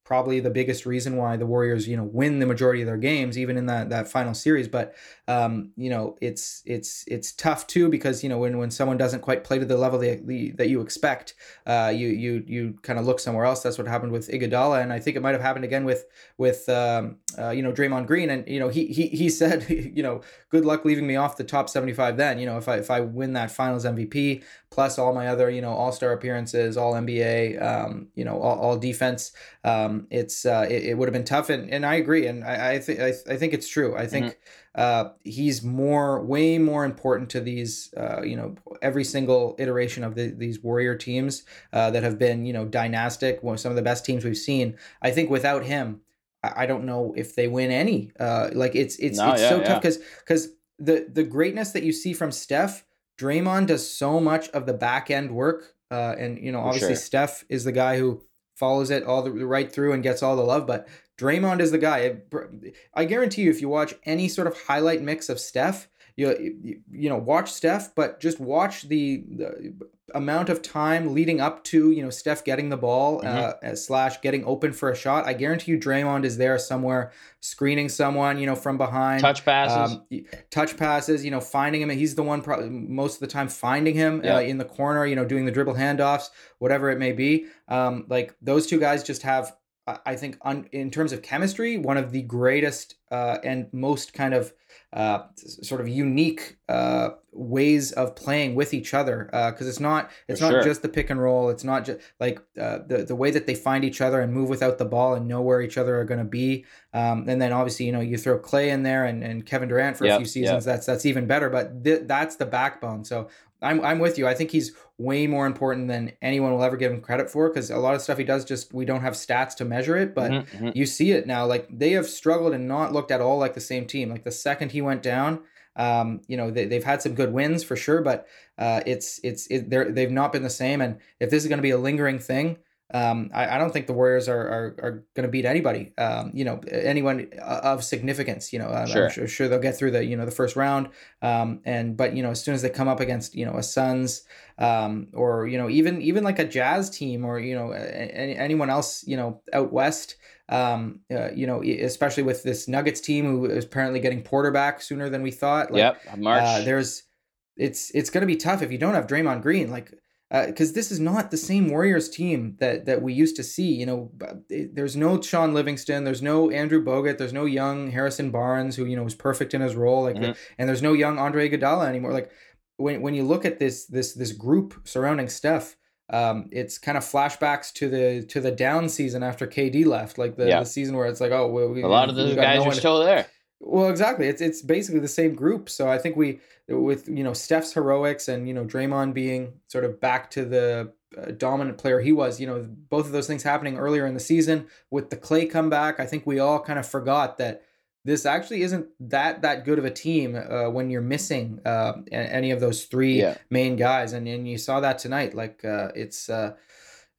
probably the biggest reason why the Warriors, you know, win the majority of their games, even in that that final series. But um, you know, it's it's it's tough too because you know when when someone doesn't quite play to the level that, the, that you expect, uh, you you you kind of look somewhere else. That's what happened with Iguodala, and I think it might have happened again with with um, uh, you know Draymond Green. And you know he he he said, you know, good luck leaving me off the top seventy five. Then you know if I if I win that Finals MVP plus all my other you know All Star appearances, All NBA, um, you know all, all defense, um, it's uh, it, it would have been tough. And and I agree, and I I think I, I think it's true. I think. Uh, he's more, way more important to these, uh, you know, every single iteration of the, these warrior teams uh, that have been, you know, dynastic. One some of the best teams we've seen. I think without him, I, I don't know if they win any. Uh, like it's it's No, it's yeah, so yeah. tough because because the the greatness that you see from Steph, Draymond does so much of the back end work, uh, and you know, obviously sure. Steph is the guy who follows it all the right through and gets all the love, but Draymond is the guy. I guarantee you, if you watch any sort of highlight mix of Steph, you you, you know watch Steph, but just watch the, the amount of time leading up to you know Steph getting the ball mm-hmm. uh, slash getting open for a shot. I guarantee you Draymond is there somewhere screening someone you know from behind. Touch passes, um, touch passes. You know finding him. He's the one probably most of the time finding him uh, in the corner. You know doing the dribble handoffs, whatever it may be. Um, like those two guys just have I think on, in terms of chemistry, one of the greatest uh, and most kind of uh, sort of unique uh, ways of playing with each other because uh, it's not it's For not sure. just the pick and roll. It's not just like uh, the the way that they find each other and move without the ball and know where each other are going to be. Um, and then obviously you know you throw Clay in there and, and Kevin Durant for yep, a few seasons. Yep. That's that's even better. But th- that's the backbone. So I'm I'm with you. I think he's way more important than anyone will ever give him credit for because a lot of stuff he does just we don't have stats to measure it, but mm-hmm, mm-hmm. you see it now. Like they have struggled and not looked at all like the same team. Like the second he went down, um, you know they, they've had some good wins for sure, but uh, it's it's it, they're they've not been the same. And if this is going to be a lingering thing, um, I, I, don't think the Warriors are are, are going to beat anybody. Um, you know, anyone of significance. You know, I'm, sure. I'm sure, sure, they'll get through the you know the first round. Um, and but you know, as soon as they come up against you know a Suns, um, or you know even even like a Jazz team, or you know any, anyone else, you know out west. Um, uh, you know, especially with this Nuggets team who is apparently getting Porter back sooner than we thought. Like, yep, March. Uh, there's, it's it's going to be tough if you don't have Draymond Green. Like, because uh, this is not the same Warriors team that that we used to see. You know, there's no Shaun Livingston, there's no Andrew Bogut, there's no young Harrison Barnes who you know was perfect in his role, like, mm-hmm. and there's no young Andre Iguodala anymore. Like when when you look at this this this group surrounding Steph, um, it's kind of flashbacks to the to the down season after KD left, like the, yeah. the season where it's like, oh, well, we, a lot of those guys no are still there. Well, exactly. It's it's basically the same group. So I think we with you know Steph's heroics and you know Draymond being sort of back to the uh, dominant player he was. You know both of those things happening earlier in the season with the Clay comeback. I think we all kind of forgot that this actually isn't that that good of a team uh, when you're missing uh, any of those three yeah. main guys, and and you saw that tonight. Like uh, it's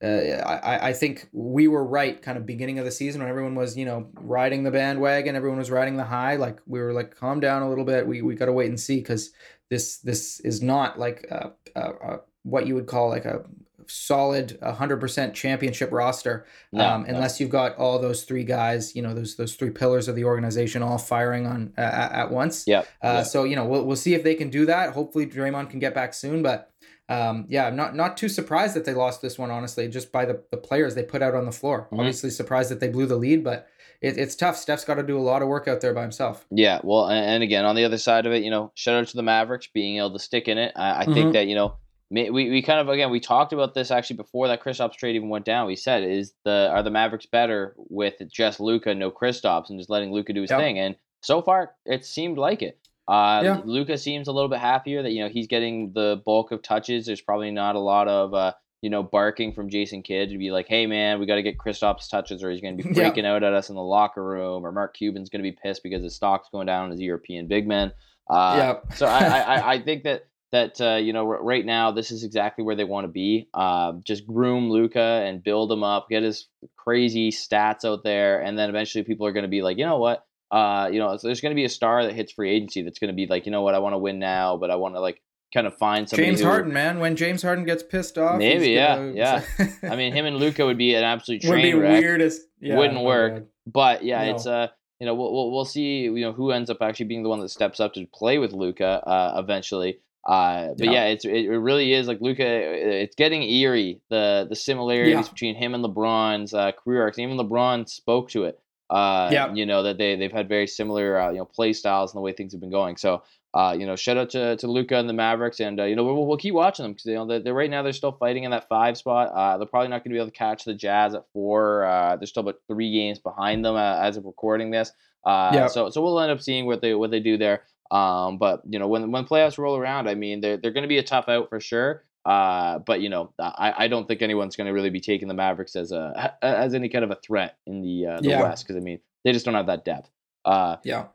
uh, I, I think we were right kind of beginning of the season when everyone was you know riding the bandwagon everyone was riding the high like we were like calm down a little bit we, we got to wait and see because this this is not like uh, uh, what you would call like a solid 100% championship roster no, um, unless no. you've got all those three guys you know those those three pillars of the organization all firing on uh, at once. Yeah uh, so you know we'll, we'll see if they can do that. Hopefully Draymond can get back soon but um, yeah, I'm not not too surprised that they lost this one, honestly, just by the, the players they put out on the floor. Mm-hmm. Obviously, surprised that they blew the lead, but it, it's tough. Steph's got to do a lot of work out there by himself. Yeah, well, and, again, on the other side of it, you know, shout out to the Mavericks being able to stick in it. I, I mm-hmm. think that you know we, we kind of again we talked about this actually before that Kristaps trade even went down. We said is the are the Mavericks better with just Luka, no Kristaps, and just letting Luka do his yep. thing? And so far, it seemed like it. Uh, yeah. Luka seems a little bit happier that you know he's getting the bulk of touches. There's probably not a lot of uh, you know barking from Jason Kidd to be like, "Hey man, we got to get Kristaps touches, or he's going to be freaking yeah. out at us in the locker room, or Mark Cuban's going to be pissed because his stock's going down as a European big man." Uh, yeah. so I, I I think that that uh, you know right now this is exactly where they want to be. Uh, just groom Luka and build him up, get his crazy stats out there, and then eventually people are going to be like, you know what? Uh, you know, there's going to be a star that hits free agency that's going to be like, you know what, I want to win now, but I want to like kind of find somebody. James who, Harden, man, when James Harden gets pissed off, maybe, yeah, gonna... yeah. I mean, him and Luka would be an absolute train would be wreck. Weirdest, yeah, Wouldn't work, but yeah, no. it's uh, you know, we'll, we'll see, you know, who ends up actually being the one that steps up to play with Luka uh, eventually. Uh, but yeah. yeah, it's it really is like Luka. It's getting eerie the the similarities yeah. between him and LeBron's uh, career arcs. Even LeBron spoke to it. Uh, yeah. You know that they they've had very similar uh, you know play styles and the way things have been going. So uh, you know, shout out to, to Luka and the Mavericks, and uh, you know we'll, we'll keep watching them because you know they're, they're, right now they're still fighting in that five spot. Uh, they're probably not going to be able to catch the Jazz at four. Uh, they're still about three games behind them uh, as of recording this. Uh, yeah. So so we'll end up seeing what they what they do there. Um, but you know when when playoffs roll around, I mean they're they're going to be a tough out for sure. Uh, but you know, I, I don't think anyone's going to really be taking the Mavericks as a as any kind of a threat in the uh, the yeah. West because I mean they just don't have that depth. Uh, yeah.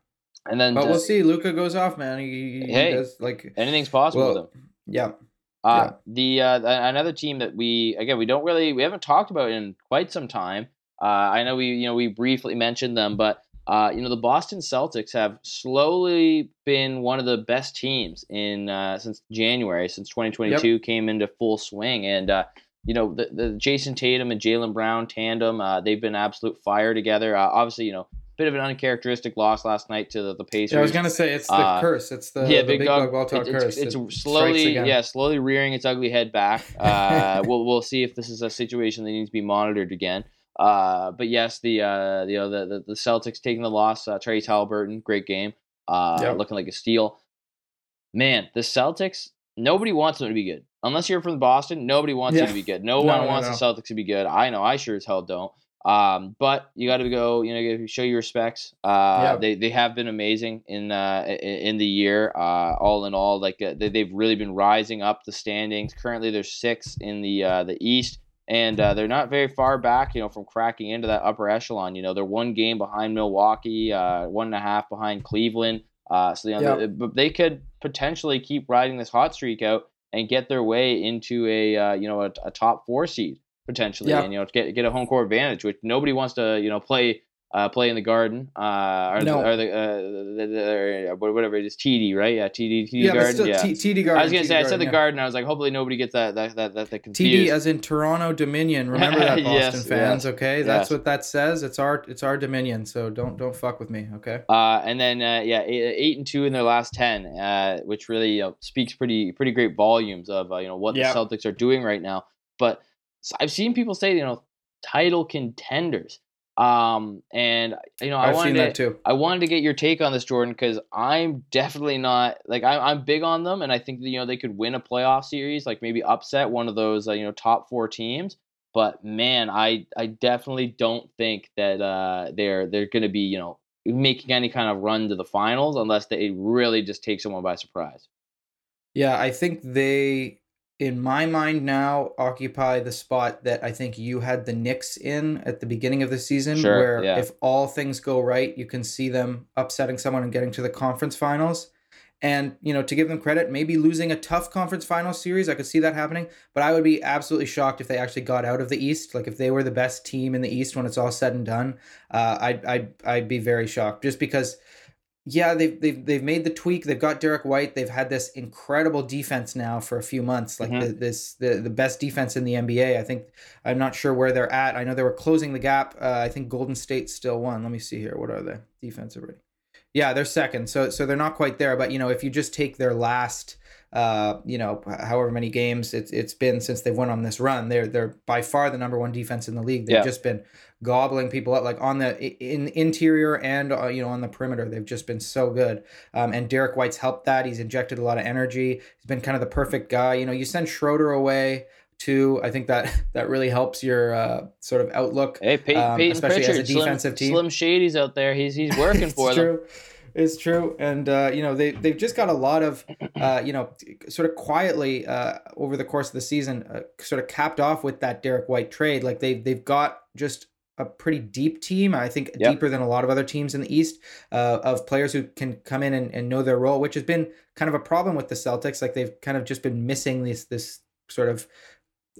And then, but we'll see. Luka goes off, man. He, he hey, does, like anything's possible well, with him. Yeah. Uh, yeah. The uh, another team that we again we don't really we haven't talked about in quite some time. Uh, I know we you know we briefly mentioned them, but Uh, you know, the Boston Celtics have slowly been one of the best teams in uh, since January, since 2022 yep. came into full swing, and uh, you know the, the Jayson Tatum and Jaylen Brown tandem, uh, they've been absolute fire together. Uh, obviously, you know, bit of an uncharacteristic loss last night to the, the Pacers. Yeah, I was gonna say it's the uh, curse. It's the yeah, the big, big dog, dog it, curse. It's, it's it slowly yeah slowly rearing its ugly head back. Uh, we'll we'll see if this is a situation that needs to be monitored again. Uh, but yes, the uh, you know the, the, the Celtics taking the loss. Uh, Trey Haliburton, great game. Uh, yep. looking like a steal. Man, the Celtics. Nobody wants them to be good unless you're from Boston. Nobody wants yeah. them to be good. No, no one no, wants no. the Celtics to be good. I know. I sure as hell don't. Um, but you got to go. You know, show your respects. Uh, yep. they they have been amazing in uh in the year. Uh, all in all, like uh, they, they've really been rising up the standings. Currently, there's six in the uh, the East and uh, they're not very far back, you know, from cracking into that upper echelon. You know, they're one game behind Milwaukee, uh, one and a half behind Cleveland. Uh, so you know, yep. they, they could potentially keep riding this hot streak out and get their way into a uh, you know a, a, top four seed potentially, yep. and you know get get a home court advantage, which nobody wants to you know play uh, play in the garden, uh, or, no. the, or the, uh, the, the, whatever it is, TD, right? Yeah, TD, TD yeah, garden. yeah, T- TD garden. I was gonna TD say, garden, I said the yeah. garden. I was like, hopefully nobody gets that that that that, that confused. TD as in Toronto Dominion. Remember that, Boston yes, fans. Yes, okay, that's yes. what that says. It's our it's our Dominion. So don't don't fuck with me. Okay. Uh, and then uh, yeah, eight, eight and two in their last ten, uh, which really you know, speaks pretty pretty great volumes of uh, you know what yep. the Celtics are doing right now. But I've seen people say you know title contenders. Um, and you know, I've I wanted seen that to. I wanted to get your take on this, Jordan, because I'm definitely not like I'm, I'm big on them, and I think that, you know they could win a playoff series, like maybe upset one of those uh, you know top four teams. But man, I I definitely don't think that uh, they're they're going to be you know making any kind of run to the finals unless they really just take someone by surprise. Yeah, I think they in my mind now occupy the spot that I think you had the Knicks in at the beginning of the season, sure, where yeah. if all things go right, you can see them upsetting someone and getting to the conference finals. And you know, to give them credit, maybe losing a tough conference final series, I could see that happening. But I would be absolutely shocked if they actually got out of the East. Like if they were the best team in the East when it's all said and done, uh, I'd I'd I'd be very shocked. Just because yeah, they've they've they've made the tweak. They've got Derek White. They've had this incredible defense now for a few months, like mm-hmm. the, this the the best defense in the NBA. I think I'm not sure where they're at. I know they were closing the gap. Uh, I think Golden State still won. Let me see here. What are they defensively? Yeah, they're second. So so they're not quite there. But you know, if you just take their last uh, you know, however many games it's it's been since they've went on this run. They're they're by far the number one defense in the league. They've yeah. just been gobbling people up, like on the in interior and uh, you know on the perimeter. They've just been so good. Um, and Derek White's helped that. He's injected a lot of energy. He's been kind of the perfect guy. You know, you send Schroeder away too. I think that that really helps your uh, sort of outlook. Hey, Pey- um, Payton especially Pritchard, as a defensive Slim, team. Slim Shady's out there. He's he's working for them. It's true, and uh, you know they they've just got a lot of uh, you know sort of quietly uh, over the course of the season, uh, sort of capped off with that Derek White trade. Like they they've got just a pretty deep team. I think yep. deeper than a lot of other teams in the East uh, of players who can come in and, and know their role, which has been kind of a problem with the Celtics. Like they've kind of just been missing this this sort of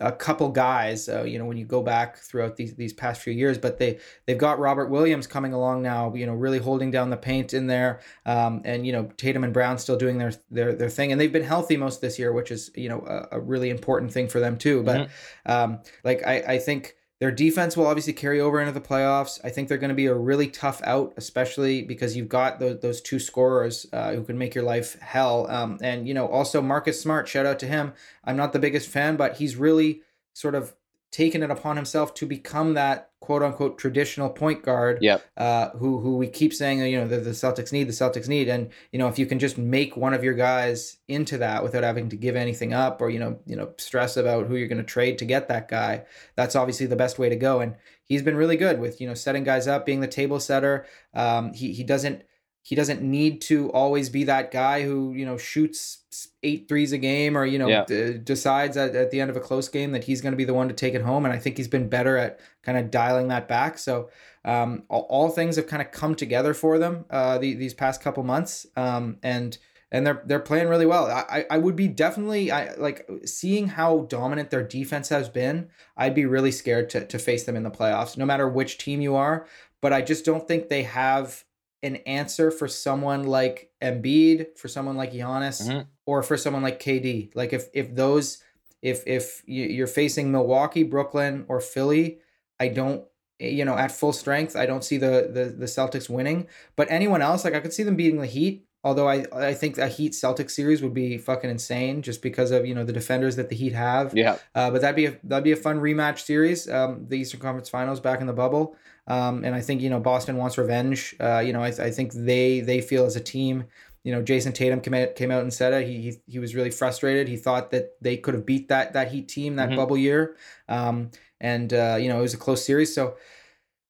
a couple guys, uh, you know, when you go back throughout these these past few years. But they they've got Robert Williams coming along now, you know, really holding down the paint in there, um, and you know Tatum and Brown still doing their their their thing, and they've been healthy most this year, which is you know a, a really important thing for them too. But mm-hmm. um, like I I think their defense will obviously carry over into the playoffs. I think they're going to be a really tough out, especially because you've got those, those two scorers uh, who can make your life hell. Um, and, you know, also Marcus Smart, shout out to him. I'm not the biggest fan, but he's really sort of taken it upon himself to become that quote unquote traditional point guard. Yep. Uh, who who we keep saying you know the, the Celtics need the Celtics need, and you know if you can just make one of your guys into that without having to give anything up or you know you know stress about who you're going to trade to get that guy, that's obviously the best way to go. And he's been really good with you know setting guys up, being the table setter. Um, he he doesn't he doesn't need to always be that guy who you know shoots eight threes a game or you know yeah. d- decides at, at the end of a close game that he's going to be the one to take it home and i think he's been better at kind of dialing that back so um, all, all, things have kind of come together for them uh, the, these past couple months um, and and they're they're playing really well. I I would be definitely I like seeing how dominant their defense has been. I'd be really scared to to face them in the playoffs, no matter which team you are. but I just don't think they have an answer for someone like Embiid, for someone like Giannis, Mhm. or for someone like KD. Like if if those if if you- you're facing Milwaukee, Brooklyn, or Philly, I don't you know at full strength, I don't see the the the Celtics winning. But anyone else, like I could see them beating the Heat. Although I I think a Heat Celtics series would be fucking insane just because of you know the defenders that the Heat have. Yeah. Uh, but that'd be a that'd be a fun rematch series. Um, the Eastern Conference Finals back in the bubble. Um, and I think you know Boston wants revenge. Uh, you know I, I think they they feel as a team. You know Jayson Tatum came out, came out and said it. He, he he was really frustrated. He thought that they could have beat that that Heat team that Mhm. bubble year. Um, and uh, you know it was a close series. So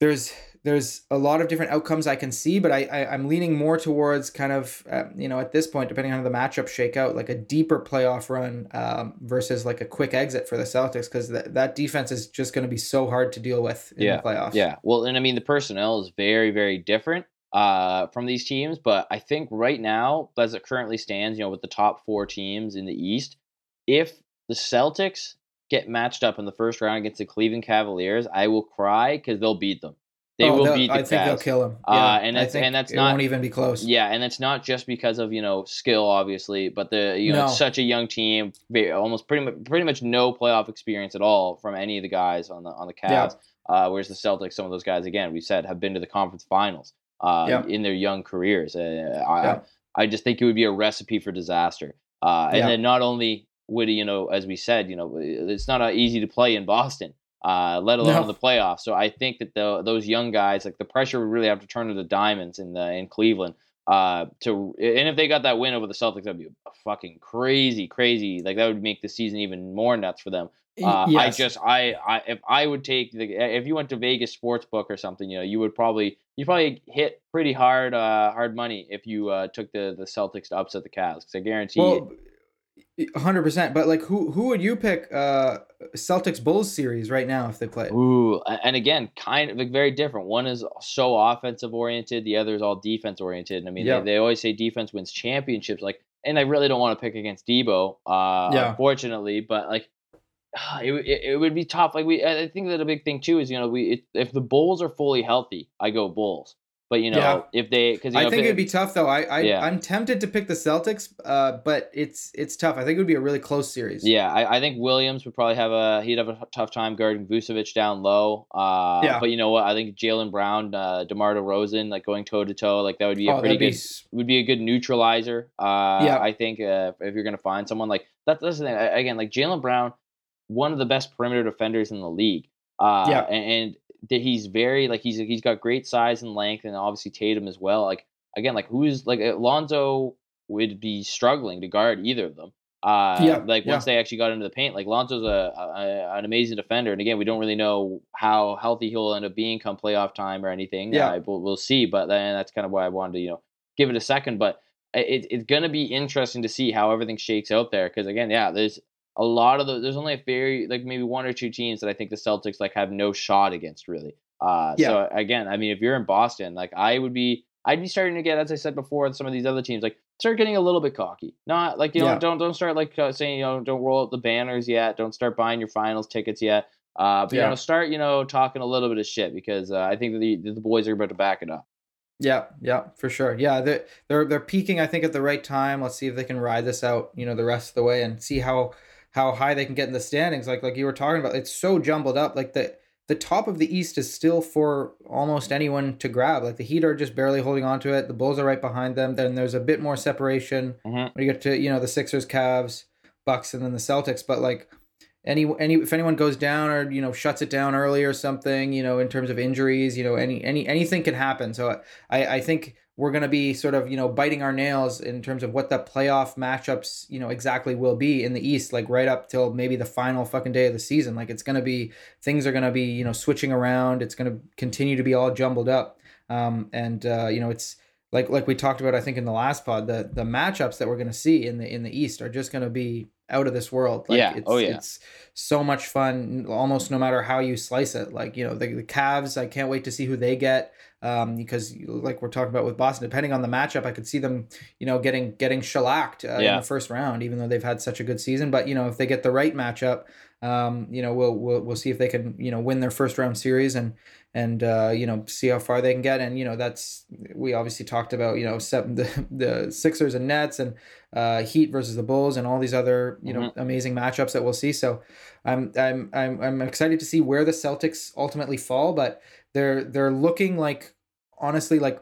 there's there's a lot of different outcomes I can see, but I, I I'm leaning more towards kind of uh, you know at this point, depending on how the matchup shake out, like a deeper playoff run um, versus like a quick exit for the Celtics because that that defense is just going to be so hard to deal with in Yeah, the playoffs. Yeah. Well, and I mean the personnel is very, very different uh, from these teams, but I think right now, as it currently stands, you know, with the top four teams in the East, if the Celtics get matched up in the first round against the Cleveland Cavaliers, I will cry because they'll beat them. They Oh, will beat the I think they'll kill him. Uh, Yeah, and I that's- and that's not- won't even be close. Yeah, and it's not just because of you know skill, obviously, but the you know it's No. such a young team, almost pretty much pretty much no playoff experience at all from any of the guys on the on the Yeah. Cavs. Uh, whereas the Celtics, some of those guys, again, we said have been to the conference finals uh, Yeah. in their young careers. Uh, I, Yeah. I just think it would be a recipe for disaster. Uh, and Yeah. then not only would you know, as we said, you know, it's not uh, easy to play in Boston. Uh, let alone No. the playoffs. So I think that the, those young guys, like the pressure, would really have to turn to the diamonds in the in Cleveland. Uh, to and if they got that win over the Celtics, that'd be fucking crazy, crazy. Like that would make the season even more nuts for them. Uh, I just I, I if I would take the if you went to Vegas sports book or something, you know, you would probably you probably hit pretty hard uh hard money if you uh took the the Celtics to upset the Cavs because I guarantee you. Hundred percent. But like, who who would you pick? Uh, Celtics Bulls series right now if they play. Ooh, and again, kind of like very different. One is so offensive oriented, the other is all defense oriented. And I mean, they, they always say defense wins championships. Like, and I really don't want to pick against Debo, uh, Yeah. unfortunately, but like, it, would- it, it would be tough. Like we, I I think that a big thing too is you know we it, if the Bulls are fully healthy, I go Bulls. But you know Yeah. if they because I think it'd be tough though. I, I Yeah. I'm tempted to pick the Celtics, uh, but it's it's tough. I think it would be a really close series. Yeah, I, I think Williams would probably have a he'd have a tough time guarding Vucevic down low. Uh, Yeah. But you know what? I think Jaylen Brown, uh, DeMar DeRozan, like going toe to toe, like that would be a Oh, pretty that'd be good would be a good neutralizer. Uh, Yeah. I think uh, if you're gonna find someone like that, that's the thing. I- Again, like Jaylen Brown, one of the best perimeter defenders in the league. Uh, Yeah. and, and that he's very like he's he's got great size and length, and obviously Tatum as well. Like again, like who's like Lonzo would be struggling to guard either of them. Uh, Yeah, like yeah. once they actually got into the paint, like Lonzo's a, a an amazing defender, and again, we don't really know how healthy he'll end up being come playoff time or anything. Yeah. Uh, we'll, we'll see, but then that's kind of why I wanted to you know give it a second. But it, it's gonna be interesting to see how everything shakes out there, because again, yeah, there's a lot of the there's only a very like maybe one or two teams that I think the Celtics like have no shot against really. Uh, Yeah. So again, I mean, if you're in Boston, like I would be, I'd be starting to get, as I said before, some of these other teams like start getting a little bit cocky. Not like you know, Yeah. don't don't start like uh, saying you know, don't roll out the banners yet. Don't start buying your finals tickets yet. Uh, but you know, start you know talking a little bit of shit because uh, I think that the the boys are about to back it up. Yeah, yeah, for sure. Yeah, they're they're they're peaking. I think at the right time. Let's see if they can ride this out. You know, the rest of the way and see how how high they can get in the standings. Like like you were talking about, it's so jumbled up. Like the the top of the East is still for almost anyone to grab. Like the Heat are just barely holding on to it. The Bulls are right behind them. Then there's a bit more separation Mhm. when you get to you know the Sixers, Cavs, Bucks, and then the Celtics. But like any any if anyone goes down or you know shuts it down early or something, you know in terms of injuries, you know any any anything can happen. So I I think we're gonna be sort of you know biting our nails in terms of what the playoff matchups you know exactly will be in the East, like right up till maybe the final fucking day of the season. Like it's gonna be things are gonna be you know switching around. It's gonna continue to be all jumbled up. Um, and uh, you know it's like like we talked about I think in the last pod the the matchups that we're going to see in the in the East are just going to be out of this world. Like, Yeah. It's, Oh, yeah. It's so much fun, almost no matter how you slice it. Like you know the the Cavs, I can't wait to see who they get. Um, because like we're talking about with Boston, depending on the matchup, I could see them, you know, getting getting shellacked uh, in the first round, even though they've had such a good season. But you know, if they get the right matchup, Um, you know, we'll we'll we'll see if they can you know win their first round series and and uh, you know see how far they can get. And you know that's we obviously talked about you know seven, the the Sixers and Nets and uh, Heat versus the Bulls and all these other you know Mm-hmm. amazing matchups that we'll see. So I'm I'm I'm I'm excited to see where the Celtics ultimately fall, but they're they're looking like honestly like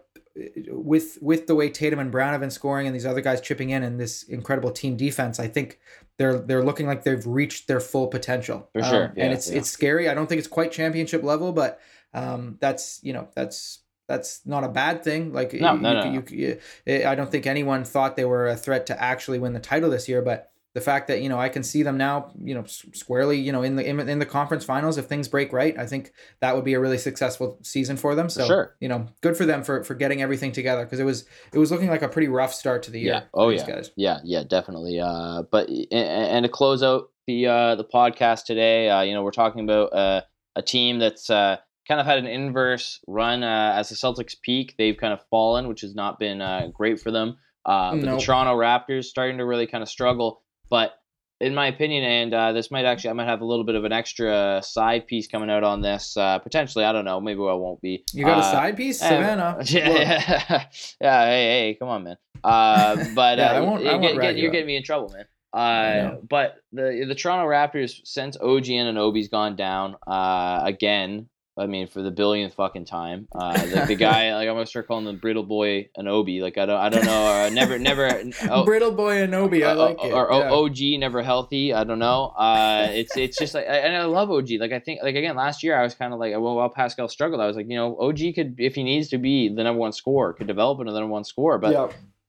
with with the way Tatum and Brown have been scoring and these other guys chipping in and this incredible team defense, I think they're they're looking like they've reached their full potential. For sure, Um, yeah, and it's yeah. it's scary. I don't think it's quite championship level, but um, that's you know that's that's not a bad thing. Like No, you, no, no, you, you- I don't think anyone thought they were a threat to actually win the title this year, but the fact that you know I can see them now, you know, squarely, you know, in the in, in the conference finals if things break right, I think that would be a really successful season for them. So sure. you know, good for them for for getting everything together because it was it was looking like a pretty rough start to the year. Yeah. Oh yeah. guys. Yeah. Yeah. Definitely. Uh, but and, and to close out the uh, the podcast today, uh, you know, we're talking about uh, a team that's uh, kind of had an inverse run uh, as the Celtics peak. They've kind of fallen, which has not been uh, great for them. Uh, but Nope. the Toronto Raptors starting to really kind of struggle. But in my opinion, and uh, this might actually, I might have a little bit of an extra side piece coming out on this. Uh, potentially, I don't know. Maybe I won't be. You got a Uh, side piece, eh, Savannah. Yeah, yeah, yeah. Hey, hey, come on, man. Uh, but Yeah, uh, I won't- you I won't get- get- you you're getting me in trouble, man. Uh, but the the Toronto Raptors since OG Anunoby's gone down uh, again. I mean, for the billionth fucking time, uh, the, the guy like I'm gonna start calling him Brittle Boy Anunoby. Like I don't, I don't know. Uh, never, never. oh, Brittle boy Anunoby, I uh, like or, it. or yeah. OG never healthy. I don't know. Uh, it's it's just like, and I love OG. Like I think, like again, last year I was kind of like, well, while Pascal struggled, I was like, you know, OG could, if he needs to be the number one scorer, could develop into the number one scorer. But yeah.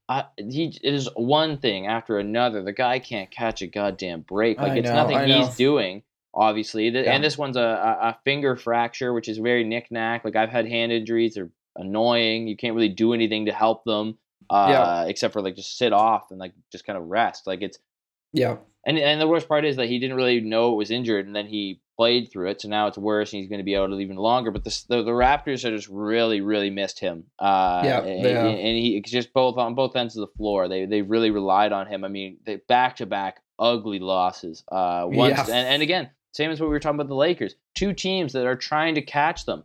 I, he it is one thing after another. The guy can't catch a goddamn break. Like I it's know, nothing I he's doing. Obviously, Yeah. and this one's a, a, finger fracture, which is very knick-knack. Like I've had hand injuries; they're annoying. You can't really do anything to help them, uh, Yeah. except for like just sit off and like just kind of rest. Like it's Yeah. and and the worst part is that he didn't really know it was injured, and then he played through it. So now it's worse, and he's going to be out even longer. But the the, the Raptors are just really really missed him. Uh, Yeah, and, they are. and he just both on both ends of the floor. They they really relied on him. I mean, they back to back ugly losses. Uh, once Yeah. and, and again, same as what we were talking about the Lakers. Two teams that are trying to catch them.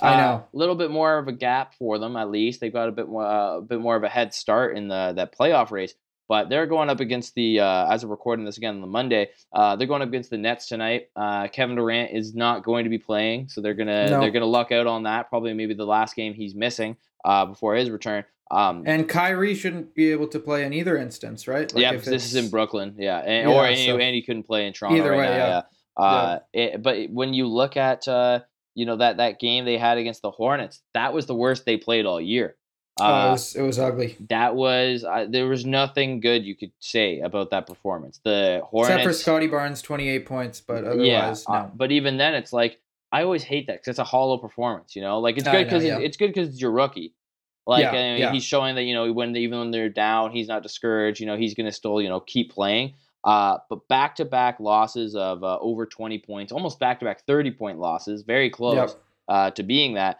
I Uh, know. a little bit more of a gap for them at least. They've got a bit more uh, a bit more of a head start in the that playoff race. But they're going up against the uh, as of recording this again on the Monday. Uh, they're going up against the Nets tonight. Uh, Kevin Durant is not going to be playing, so they're gonna No. they're gonna luck out on that. Probably maybe the last game he's missing uh, before his return. Um, And Kyrie shouldn't be able to play in either instance, right? Like yeah, if this is in Brooklyn. Yeah, and, Yeah, or and, so- and he couldn't play in Toronto Either right way, now. yeah. Yeah. Uh, it- but when you look at uh, you know that that game they had against the Hornets, that was the worst they played all year. Oh, it Uh, was it was ugly. that was uh, there was nothing good you could say about that performance. The Hornets, Except for Scotty Barnes, twenty eight points, but yeah, otherwise, uh, no. but even then, it's like I always hate that because it's a hollow performance. You know, like it's good because yeah. it's good because it's your rookie. Like Yeah, I mean, yeah. he's showing that you know when even when they're down, he's not discouraged. You know, he's gonna still you know keep playing. Uh, but back to back losses of uh, over twenty points, almost back to back thirty point losses, very close Yep. uh, to being that.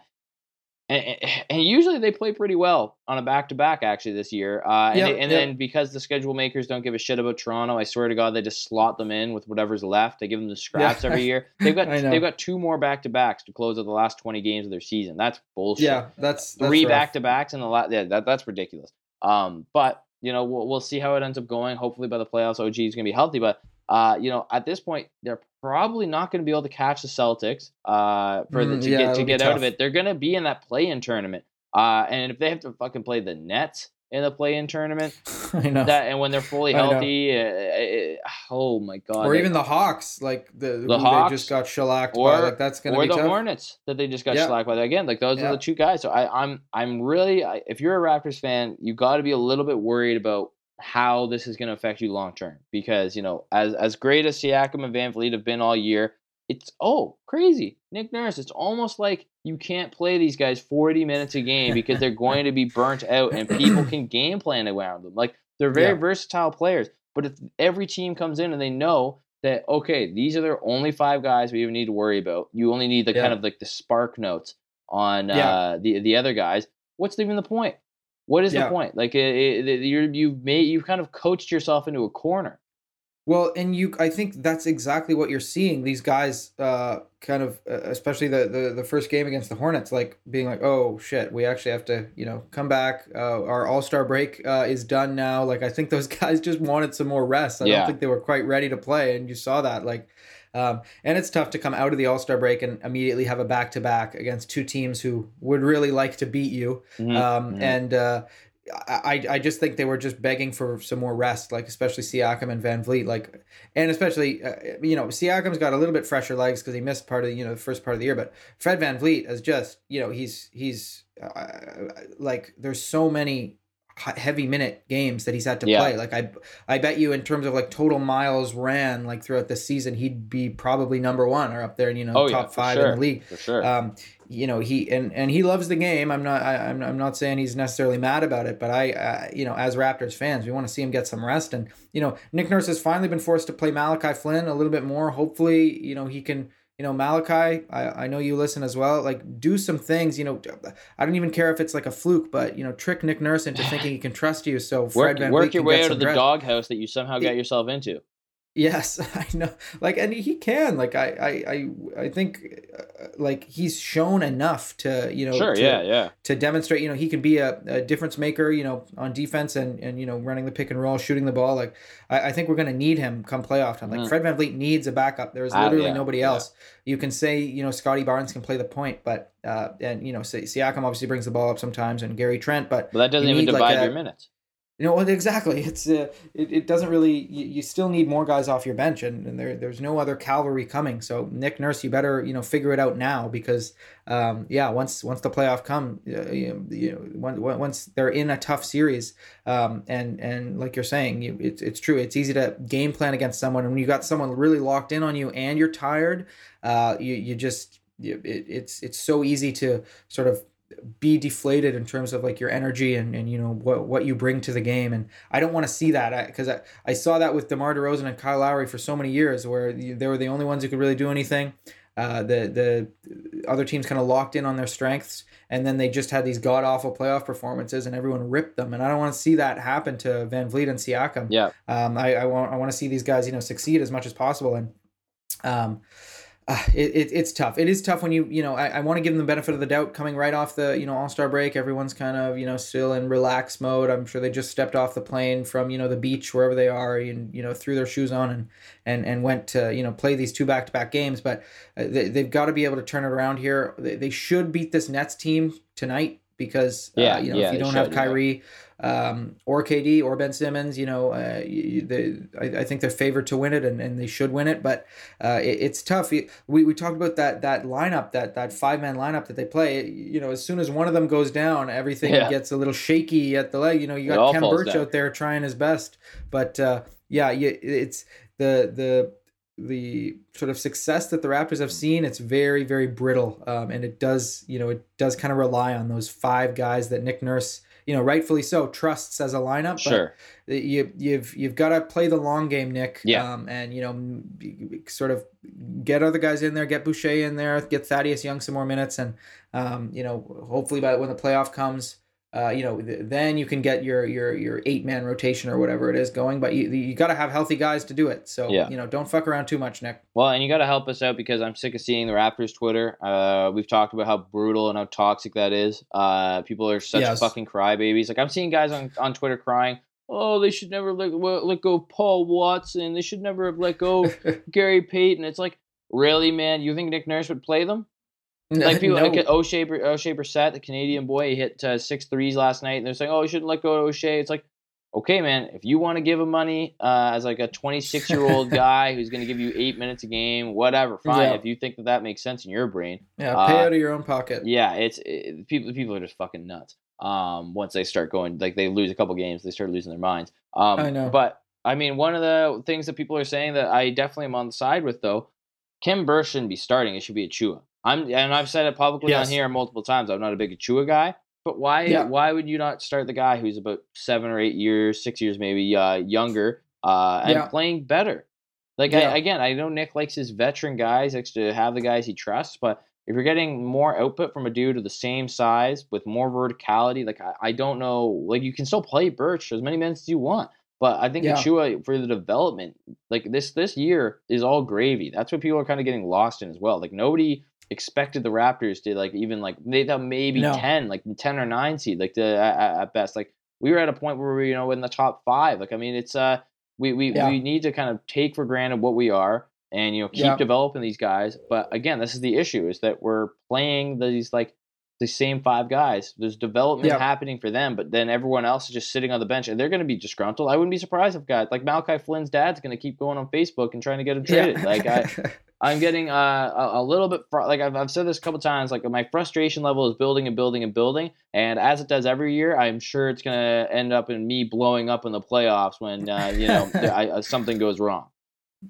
And, and- usually they play pretty well on a back to back actually this year. Uh, and Yep, they- and yep. then because the schedule makers don't give a shit about Toronto, I swear to God they just slot them in with whatever's left. They give them the scraps every year. They've got they've got two more back to backs to close out the last twenty games of their season. That's bullshit. Yeah, that's, that's Three back to backs in the last. Yeah, that, that's ridiculous. Um, but you know we'll we'll see how it ends up going. Hopefully by the playoffs, OG is going to be healthy. But uh, you know at this point they're probably not going to be able to catch the Celtics. Uh, for the, Mm, to yeah, get to get out of it, they're going to be in that play-in tournament. Uh, and if they have to fucking play the Nets in the play-in tournament, I know. that and when they're fully healthy, uh, uh, oh my god, or they- even the Hawks, like the, who Hawks, they just got shellacked or- by. Like that's gonna or be the tough. Hornets that they just got Yeah. slacked by. Again, like those Yeah. are the two guys. So I, I'm I'm really I, if you're a Raptors fan, you got to be a little bit worried about how this is going to affect you long term because you know as as great as Siakam and VanVleet have been all year, it's oh crazy Nick Nurse. It's almost like you can't play these guys 40 minutes a game because they're going to be burnt out and people can game plan around them. Like they're very Yeah. versatile players, but if every team comes in and they know that okay, these are their only five guys we even need to worry about. You only need the Yeah. kind of like the spark notes on Yeah. uh, the the other guys. What's even the point? What is the point? Like it, it, you're you've made you've kind of coached yourself into a corner. Well, and you, I think that's exactly what you're seeing. These guys, uh, kind of, uh, especially the, the the first game against the Hornets, like being like, oh shit, we actually have to, you know, come back. Uh, our All Star break uh, is done now. Like I think those guys just wanted some more rest. I Yeah. don't think they were quite ready to play, and you saw that. Like, um, and it's tough to come out of the All Star break and immediately have a back to back against two teams who would really like to beat you. Mhm, Um, mhm. And uh, I, I just think they were just begging for some more rest, like especially Siakam and VanVleet, like, and especially uh, you know Siakam's got a little bit fresher legs because he missed part of the, you know the first part of the year, but Fred VanVleet is just you know he's he's uh, like there's so many heavy minute games that he's had to Yeah. play. Like I I bet you in terms of like total miles ran like throughout the season he'd be probably number one or up there in you know Oh, top for five sure. in the league for sure. um, you know he and and he loves the game. I'm not I, I'm I'm not saying he's necessarily mad about it, but I uh, you know as Raptors fans, we want to see him get some rest. And you know Nick Nurse has finally been forced to play Malachi Flynn a little bit more. Hopefully, you know he can. You know Malachi, I, I know you listen as well. Like do some things. You know, I don't even care if it's like a fluke, but you know trick Nick Nurse into thinking he can trust you. So Fred work Van work your way out of the rest. doghouse that you somehow got yourself into. Yes, I know. Like, and he can. Like, I, I, I, I think, uh, like, he's shown enough to, you know, Sure, to, yeah, yeah. to demonstrate, you know, he can be a, a difference maker, you know, on defense and and you know, running the pick and roll, shooting the ball. Like, I, I think we're gonna need him come playoff time. Like, Mhm. Fred VanVleet needs a backup. There's Ah, literally yeah, nobody yeah. else. You can say, you know, Scottie Barnes can play the point, but uh, and you know, Siakam obviously brings the ball up sometimes, and Gary Trent, but But that doesn't even need, like, divide a- your minutes. You know, exactly. It's uh, it, it doesn't really. You, you still need more guys off your bench, and, and there there's no other cavalry coming. So Nick Nurse, you better you know figure it out now because um, yeah, once once the playoff come, uh, you, you know, once once they're in a tough series, um, and and like you're saying, you it's it's true. It's easy to game plan against someone, and when you got someone really locked in on you, and you're tired, uh, you you just you, it, it's it's so easy to sort of be deflated in terms of like your energy and, and you know what what you bring to the game. And I don't want to see that. Because I, I, saw that with DeMar DeRozan and Kyle Lowry for so many years where they were the only ones who could really do anything. Uh, the the other teams kind of locked in on their strengths and then they just had these god awful playoff performances and everyone ripped them. And I don't want to see that happen to VanVleet and Siakam. Yeah. um, I, I want I want to see these guys you know succeed as much as possible. And um, uh, it, it, it's tough. It is tough when you you know I, I want to give them the benefit of the doubt coming right off the you know All Star break. Everyone's kind of you know still in relaxed mode. I'm sure they just stepped off the plane from you know the beach wherever they are and you know threw their shoes on and and and went to you know play these two back to back games. But uh, they, they've got to be able to turn it around here. They, they should beat this Nets team tonight because uh, Yeah, you know yeah, if you don't have. Kyrie um, or KD or Ben Simmons, you know, uh, you, they, I, I think they're favored to win it and, and they should win it. But uh, it, it's tough. We, we talked about that that lineup, that that five man lineup that they play. You know, as soon as one of them goes down, everything Yeah. gets a little shaky at the leg. You know, you got Ken down. out there trying his best, but uh, yeah, it's the the the sort of success that the Raptors have seen, it's very, very brittle. Um, and it does, you know, it does kind of rely on those five guys that Nick Nurse, you know, rightfully so, trusts as a lineup. But Sure. you you've you've got to play the long game, Nick. Yeah. Um, and you know, sort of get other guys in there, get Boucher in there, get Thaddeus Young some more minutes, and um, you know, hopefully by when the playoff comes. Uh, you know, th- then you can get your your your eight man rotation or whatever it is going, but you you got to have healthy guys to do it. So Yeah. you know, don't fuck around too much, Nick. Well, and you got to help us out because I'm sick of seeing the Raptors Twitter. Uh, we've talked about how brutal and how toxic that is. Uh, people are such Yes. fucking crybabies. Like I'm seeing guys on, on Twitter crying, "Oh, they should never let let go of Paul Watson. They should never have let go of Gary Payton." It's like, really, man? You think Nick Nurse would play them? Like people No. like O'Shea, Oshae Brissett, the Canadian boy, he hit uh, six threes last night, and they're saying, "Oh, you shouldn't let go of O'Shea." It's like, okay, man, if you want to give him money uh, as like a 26 year old guy who's going to give you eight minutes a game, whatever, fine. Yeah. If you think that that makes sense in your brain, yeah, uh, pay out of your own pocket. yeah, it's it, people. People are just fucking nuts. Um, once they start going, like they lose a couple games, they start losing their minds. Um, I know. But I mean, one of the things that people are saying that I definitely am on the side with, though, Khem Birch shouldn't be starting. It should be Achiuwa. I'm, and I've said it publicly Yes. on here multiple times. I'm not a big Achiuwa guy. But why? Yeah. Why would you not start the guy who's about seven or eight years, six years maybe uh, younger, uh, and Yeah. playing better? Like Yeah. I, again, I know Nick likes his veteran guys, likes to have the guys he trusts, but if you're getting more output from a dude of the same size with more verticality, like I, I don't know, like you can still play Birch as many minutes as you want, But I think Yeah. Achiuwa for the development, like this this year is all gravy. That's what people are kind of getting lost in as well. Like nobody expected the Raptors to like even like they thought maybe No. ten, like ten or nine seed, like the at, at- best. Like we were at a point where we you know in the top five. Like I mean, it's uh we we, Yeah. we need to kind of take for granted what we are and you know keep Yeah. developing these guys. But again, this is the issue: is that we're playing these like the same five guys. There's development Yeah. happening for them, but then everyone else is just sitting on the bench, and they're going to be disgruntled. I wouldn't be surprised if guys like Malachi Flynn's dad's going to keep going on Facebook and trying to get him traded. Like I, I'm getting uh, a, a little bit fr- like I've, I've said this a couple times. Like my frustration level is building and building and building, and as it does every year, I'm sure it's going to end up in me blowing up in the playoffs when uh, you know I, uh, something goes wrong.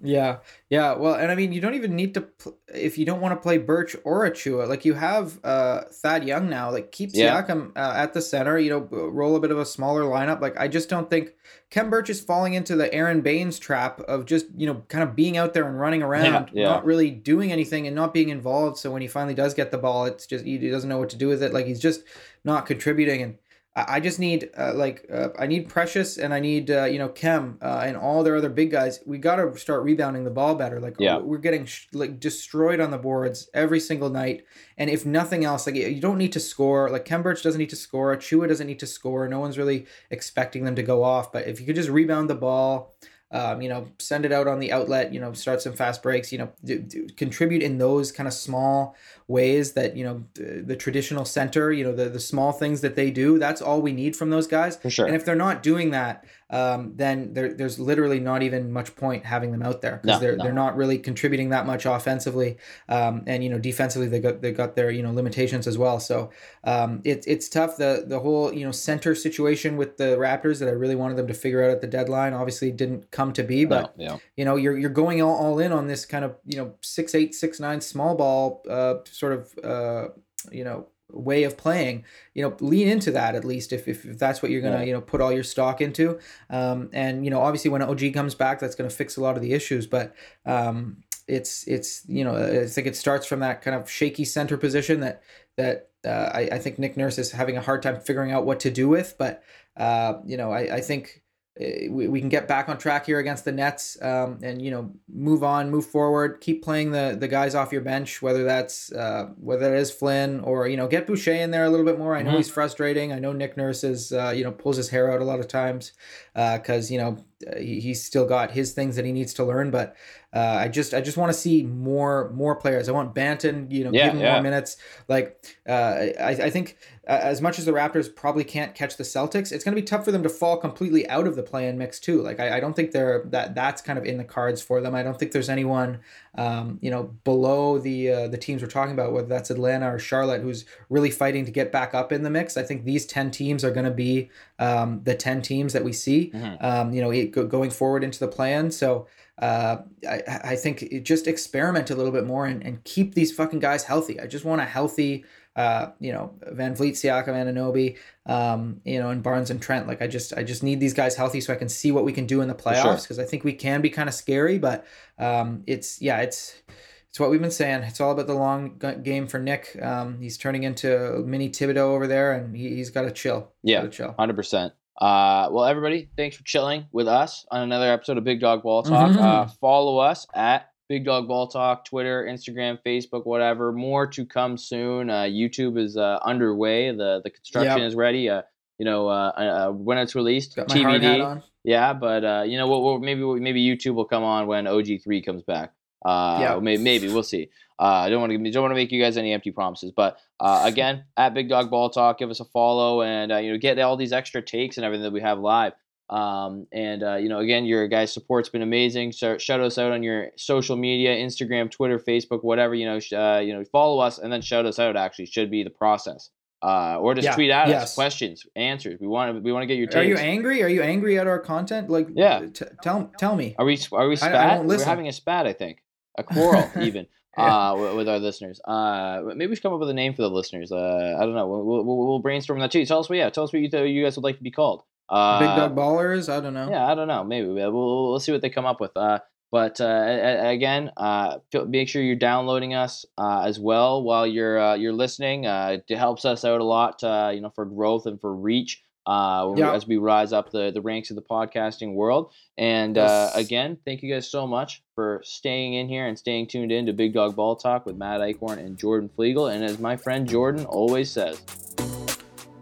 Yeah, yeah. Well, and I mean, you don't even need to pl- if you don't want to play Birch or Achiuwa. Like you have uh Thad Young now. Like keep Yeah. Siakam uh, at the center. You know, roll a bit of a smaller lineup. Like I just don't think Khem Birch is falling into the Aron Baynes trap of just you know kind of being out there and running around, yeah. not really doing anything and not being involved. So when he finally does get the ball, it's just he doesn't know what to do with it. Like he's just not contributing and. I just need uh, like uh, I need Precious and I need uh, you know Khem uh, and all their other big guys. We got to start rebounding the ball better. Like Yeah. we're getting sh- like destroyed on the boards every single night. And if nothing else, like you don't need to score. Like Khem Birch doesn't need to score. Chua doesn't need to score. No one's really expecting them to go off. But if you could just rebound the ball, um, you know, send it out on the outlet. You know, start some fast breaks. You know, do, do, contribute in those kind of small ways that you know the, the traditional center. You know, the the small things that they do. That's all we need from those guys. For sure. And if they're not doing that, um, then there, there's literally not even much point having them out there because No, they're no. they're not really contributing that much offensively, um, and you know defensively they got they got their you know limitations as well. So um, it's it's tough the the whole you know center situation with the Raptors that I really wanted them to figure out at the deadline. Obviously didn't come to be, but No, yeah. you know you're you're going all, all in on this kind of you know six eight six nine small ball uh, sort of uh, you know way of playing you know lean into that at least if, if, if that's what you're gonna Yeah. you know put all your stock into um, and you know obviously when og comes back that's gonna fix a lot of the issues but um, it's it's you know i think it starts from that kind of shaky center position that that uh, I, I think nick nurse is having a hard time figuring out what to do with but uh, you know i, I think we, we can get back on track here against the Nets, um, and you know move on, move forward, keep playing the the guys off your bench, whether that's uh, whether it is Flynn or you know get Boucher in there a little bit more. I know Mhm. he's frustrating. I know Nick Nurse is uh, you know pulls his hair out a lot of times because you know uh, he, he's still got his things that he needs to learn. But uh, I just I just want to see more more players. I want Banton, you know, Yeah, give him yeah. more minutes. Like uh, I I think uh, as much as the Raptors probably can't catch the Celtics, it's going to be tough for them to fall completely out of the play-in mix too. Like I, I don't think they're that that's kind of in the cards for them. I don't think there's anyone um, you know below the uh, the teams we're talking about, whether that's Atlanta or Charlotte, who's really fighting to get back up in the mix. I think these ten teams are going to be um, the ten teams that we see. Mhm. Um, you know, it, go, going forward into the plan. So uh, I, I think it just experiment a little bit more and, and keep these fucking guys healthy. I just want a healthy, uh, you know, VanVleet, Siakam, Anunoby, um, you know, and Barnes and Trent. Like I just, I just need these guys healthy so I can see what we can do in the playoffs because I think we can be kind of scary. But um, it's yeah, it's it's what we've been saying. It's all about the long game for Nick. Um, he's turning into mini Thibodeau over there, and he, he's got to chill. Yeah. gotta chill. Hundred percent. Uh, well, everybody, thanks for chilling with us on another episode of Big Dog Ball Talk. Mhm. Uh, follow us at Big Dog Ball Talk, Twitter, Instagram, Facebook, whatever. More to come soon. Uh, YouTube is uh, underway. the The construction Yep. is ready. Uh, you know, uh, uh, when it's released, Got my hard hat TBD. Yeah, but uh, you know what? We'll, maybe maybe YouTube will come on when OG three comes back. Uh, Yeah. maybe, maybe we'll see. Uh, I don't want to don't want to make you guys any empty promises, but uh, again, at Big Dog Ball Talk, give us a follow and uh, you know get all these extra takes and everything that we have live. Um, and uh, you know, again, your guys' support's been amazing. So shout us out on your social media, Instagram, Twitter, Facebook, whatever. You know, sh- uh, you know, follow us and then shout us out. Actually, should be the process. Uh, or just Yeah, tweet at us yes. questions, answers. We want to we want to get your takes. Are you angry? Are you angry at our content? Like, Yeah. T- tell tell me. Are we are we I- I spat? We're having a spat, I think. A quarrel even. Yeah. Uh, with, with our listeners. Uh, maybe we should come up with a name for the listeners. Uh, I don't know. We'll, we'll, we'll brainstorm that too. Tell us what. Yeah, tell us what you th- you guys would like to be called. Uh, Big dog ballers. I don't know. Yeah, I don't know. Maybe we'll, we'll, we'll see what they come up with. Uh, but uh, again, uh, make sure you're downloading us uh, as well while you're uh, you're listening. Uh, it helps us out a lot, uh, you know, for growth and for reach. Uh, when we- Yeah. as we rise up the, the ranks of the podcasting world. And uh, again, thank you guys so much for staying in here and staying tuned in to Big Dog Ball Talk with Matt Eichhorn and Jordan Flegel. And as my friend Jordan always says,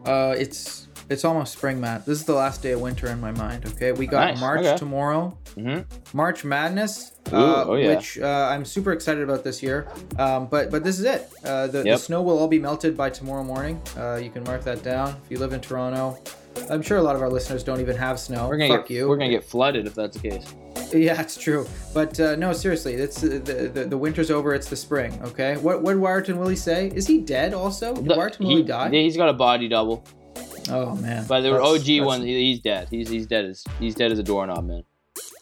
Uh, it's it's almost spring, Matt. This is the last day of winter in my mind. Okay, we got Nice, March okay. tomorrow. Mhm. March Madness, Ooh, uh, oh yeah. which uh, I'm super excited about this year. Um, but but this is it. Uh, the, the snow will all be melted by tomorrow morning. Uh, you can mark that down if you live in Toronto. I'm sure a lot of our listeners don't even have snow. we're gonna Fuck get you. we're gonna get flooded if that's the case. Yeah, it's true. But uh, no, seriously, it's uh, the, the the winter's over. It's the spring. Okay. What what did Wiarton Willie say? Is he dead? Also, did Wiarton he, Willie die? He's got a body double, oh man. but the That's- OG that's- one, he's dead. He's he's dead as he's dead as a doorknob, man.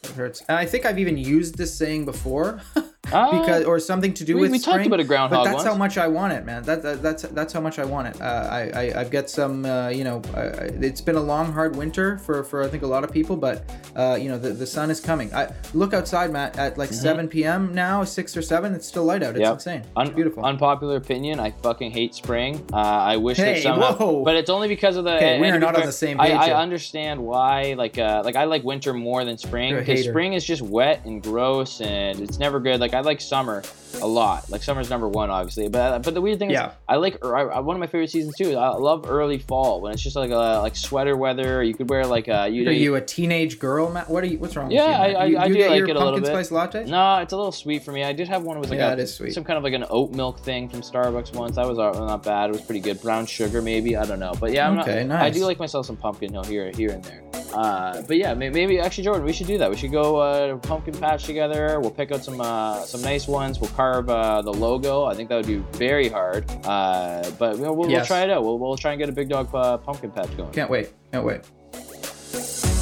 It hurts. And I think I've even used this saying before, Ah, because or something to do we, with we spring. talked about a groundhog. but that's once. how much I want it, man. That, that that's that's how much I want it. Uh, I, I I've got some, uh, you know, uh, it's been a long, hard winter for for I think a lot of people, but uh, you know, the, the sun is coming. I look outside, Matt, at like 7 p.m. now, six or seven. It's still light out. It's Mm-hmm. Yep. insane. It's Un- beautiful. Unpopular opinion. I fucking hate spring. Uh, I wish that Hey, somehow, whoa. but it's only because of the. Okay, we are not on the same I, page I here. understand why. Like, uh, like I like winter more than spring because spring is just wet and gross and it's never good. Like I like summer a lot. Like summer's number one, obviously. But but the weird thing Yeah. is, I like I, one of my favorite seasons too. I love early fall when it's just like a like sweater weather. You could wear like a you. are you a teenage girl, Matt? What are you? What's wrong Yeah, with you? I- you, I- you do get like your it a little pumpkin bit. spice latte. No, it's a little sweet for me. I did have one. with like Yeah, a, it is sweet. some kind of like an oat milk thing from Starbucks once. That was uh, not bad. It was pretty good. Brown sugar maybe. I don't know. But yeah, I'm Okay, not, I do like myself some pumpkin hill here here and there. Uh, but yeah, may- maybe actually Jordan, we should do that. We should go uh, pumpkin patch together. We'll pick out some uh, some nice ones. We'll carve uh, the logo. I think that would be very hard. Uh, but know, we'll, we'll try it out. We'll, we'll try and get a big dog uh, pumpkin patch going. Can't wait. Can't wait.